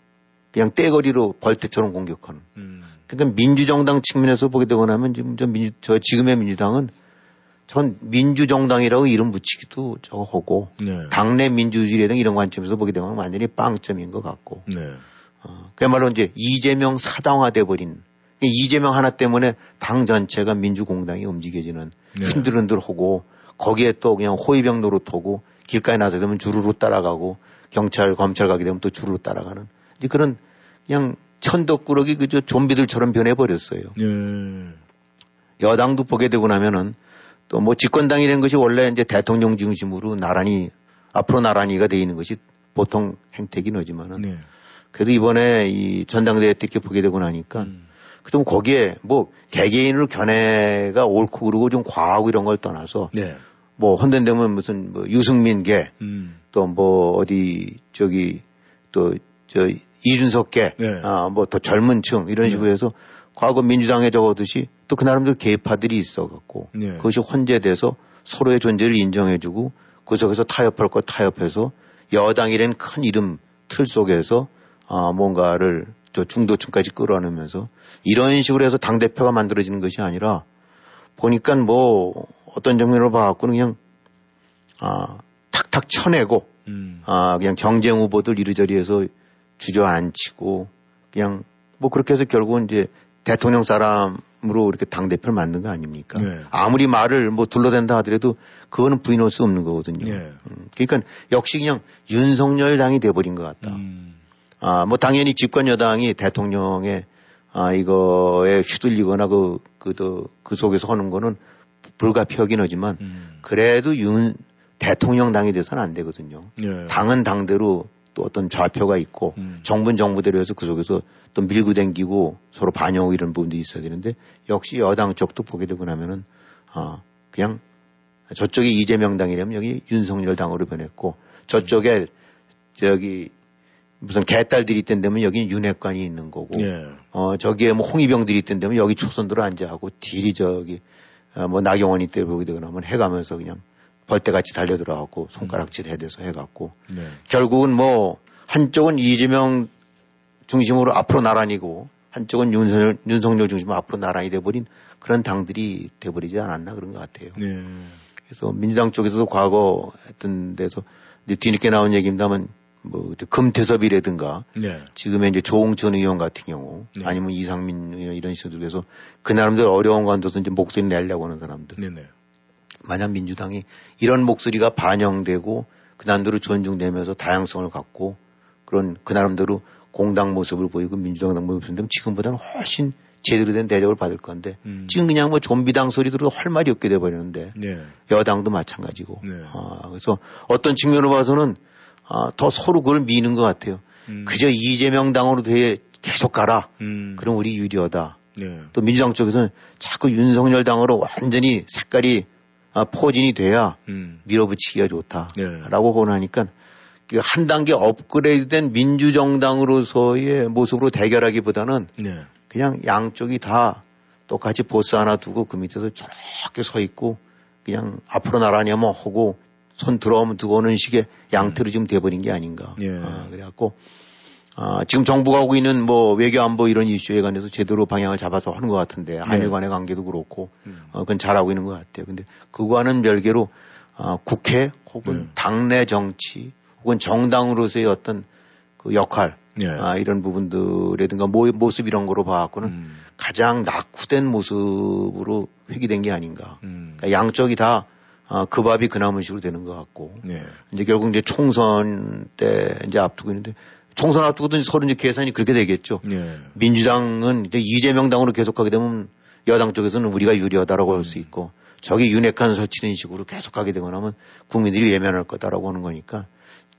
그냥 떼거리로 벌떼처럼 공격하는. 음. 그러니까 민주정당 측면에서 보게 되고 나면 지금 저 민주, 저 지금의 민주당은 전 민주정당이라고 이름 붙이기도 저거 하고 네. 당내 민주주의에 대한 이런 관점에서 보게 되면 완전히 빵점인 것 같고 네. 어, 그야말로 이제 이재명 사당화돼 버린 이재명 하나 때문에 당 전체가 민주공당이 움직여지는 네. 흔들흔들하고 거기에 또 그냥 호위병 노릇하고 길가에 나서게 되면 주르르 따라가고 경찰 검찰 가게 되면 또 주르르 따라가는 이제 그런 그냥 천덕꾸러기 그저 좀비들처럼 변해버렸어요. 네. 여당도 보게 되고 나면은 또 뭐 집권당이라는 것이 원래 이제 대통령 중심으로 나란히 앞으로 나란히가 돼 있는 것이 보통 행태긴 하지만은 네. 그래도 이번에 이 전당대회 때 이렇게 보게 되고 나니까 음. 그럼 거기에 뭐 개개인으로 견해가 옳고 그르고 좀 과하고 이런 걸 떠나서 네. 뭐 헌된다면 무슨 뭐 유승민계 음. 또뭐 어디 저기 또 저 이준석계 네. 아뭐 더 젊은 층 이런 식으로 해서 과거 민주당에 적어듯이 또 그 나름대로 계파들이 있어갖고 네. 그것이 혼재돼서 서로의 존재를 인정해주고 그 속에서 타협할 것 타협해서 여당이라는 큰 이름 틀 속에서 아 뭔가를 저 중도층까지 끌어안으면서 이런 식으로 해서 당 대표가 만들어지는 것이 아니라 보니까 뭐 어떤 장면으로 봐갖고는 그냥 아 탁탁 쳐내고 음. 아 그냥 경쟁 후보들 이리저리해서 주저앉히고 그냥 뭐 그렇게 해서 결국은 이제 대통령 사람 으로 이렇게 당 대표를 만든 거 아닙니까? 네. 아무리 말을 뭐 둘러댄다 하더라도 그거는 부인할 수 없는 거거든요. 네. 음, 그러니까 역시 그냥 윤석열 당이 돼버린 것 같다. 음. 아, 뭐 당연히 집권 여당이 대통령의 아, 이거에 휘둘리거나 그, 그, 그, 그 속에서 하는 거는 불가피하긴 하지만 음. 그래도 윤 대통령 당이 돼서는 안 되거든요. 네. 당은 당대로 또 어떤 좌표가 있고 음. 정부는 정부대로 해서 그 속에서 또 밀고 댕기고 서로 반영하고 이런 부분들이 있어야 되는데 역시 여당 쪽도 보게 되고 나면은 아, 그냥 저쪽이 이재명 당이라면 여기 윤석열 당으로 변했고 저쪽에 저기 무슨 개딸들이 있던 데면 여기 윤핵관이 있는 거고 예. 어 저기에 뭐 홍위병들이 있던 데면 여기 초선들을 앉아하고 딜이 저기 어, 뭐 나경원이 때 보게 되고 나면 해가면서 그냥 벌떼같이 달려들어가고 손가락질 해대서 해갖고 네. 결국은 뭐 한쪽은 이재명 중심으로 앞으로 나란히고 한쪽은 윤석열, 윤석열 중심으로 앞으로 나란히 돼버린 그런 당들이 돼버리지 않았나 그런 것 같아요. 네. 그래서 민주당 쪽에서도 과거 했던 데서 이제 뒤늦게 나온 얘기입니다만 뭐 금태섭이라든가 네. 지금의 이제 조홍천 의원 같은 경우 네. 아니면 이상민 의원 이런 식으로 그 나름대로 어려운 관도서 이제 목소리 내려고 하는 사람들. 만약 민주당이 이런 목소리가 반영되고 그 나름대로 존중되면서 다양성을 갖고 그런 그 나름대로 공당 모습을 보이고 민주당 모습을 보이면 지금보다는 훨씬 제대로 된 대접을 받을 건데 음. 지금 그냥 뭐 좀비당 소리 들어도 할 말이 없게 돼버리는데 네. 여당도 마찬가지고 네. 아, 그래서 어떤 측면으로 봐서는 아, 더 서로 그걸 미는 것 같아요. 음. 그저 이재명 당으로 돼 계속 가라. 음. 그럼 우리 유리하다. 네. 또 민주당 쪽에서는 자꾸 윤석열 당으로 완전히 색깔이 아, 포진이 돼야 음. 밀어붙이기가 좋다라고 네. 권하니까 그한 단계 업그레이드된 민주정당으로서의 모습으로 대결하기보다는 네. 그냥 양쪽이 다 똑같이 보스 하나 두고 그 밑에서 저렇게 서 있고 그냥 앞으로 나라냐 뭐 하고 손 들어오면 두고 오는 식의 양태로 지금 돼버린 게 아닌가. 예. 아, 그래갖고 아, 지금 정부가 하고 있는 뭐 외교 안보 이런 이슈에 관해서 제대로 방향을 잡아서 하는 것 같은데 한일 간의 관계도 그렇고 어, 그건 잘하고 있는 것 같아요. 근데 그거와는 별개로 어, 국회 혹은 당내 정치 혹은 정당으로서의 어떤 그 역할 예. 아, 이런 부분들이라든가 모, 모습 이런 거로 봐갖고는 가장 낙후된 모습으로 회귀된 게 아닌가. 그러니까 양쪽이 다 아, 그 밥이 그 나물식으로 되는 것 같고 네. 이제 결국 이제 총선 때 이제 앞두고 있는데 총선 앞두고도 서로 이제 계산이 그렇게 되겠죠. 네. 민주당은 이제 이재명 당으로 계속하게 되면 여당 쪽에서는 우리가 유리하다라고 할수 있고 저기 윤핵관 설치는 식으로 계속하게 되거나 하면 국민들이 예면할 거다라고 하는 거니까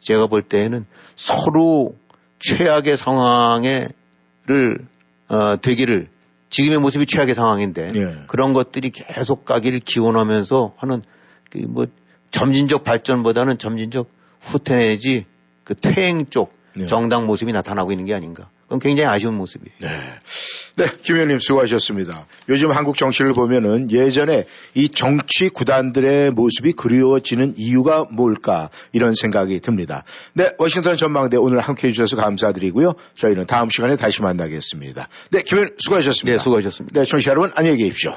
제가 볼 때에는 서로 최악의 상황에를 어, 되기를 지금의 모습이 최악의 상황인데 예. 그런 것들이 계속 가기를 기원하면서 하는 그 뭐 점진적 발전보다는 점진적 후퇴 내지 그 퇴행 쪽 네. 정당 모습이 나타나고 있는 게 아닌가. 그건 굉장히 아쉬운 모습이에요. 네, 김 의원님 수고하셨습니다. 요즘 한국 정치를 보면은 예전에 이 정치 구단들의 모습이 그리워지는 이유가 뭘까 이런 생각이 듭니다. 네, 워싱턴 전망대 오늘 함께 해주셔서 감사드리고요. 저희는 다음 시간에 다시 만나겠습니다. 네, 김 의원 수고하셨습니다. 네, 수고하셨습니다. 네, 청취자 여러분 안녕히 계십시오.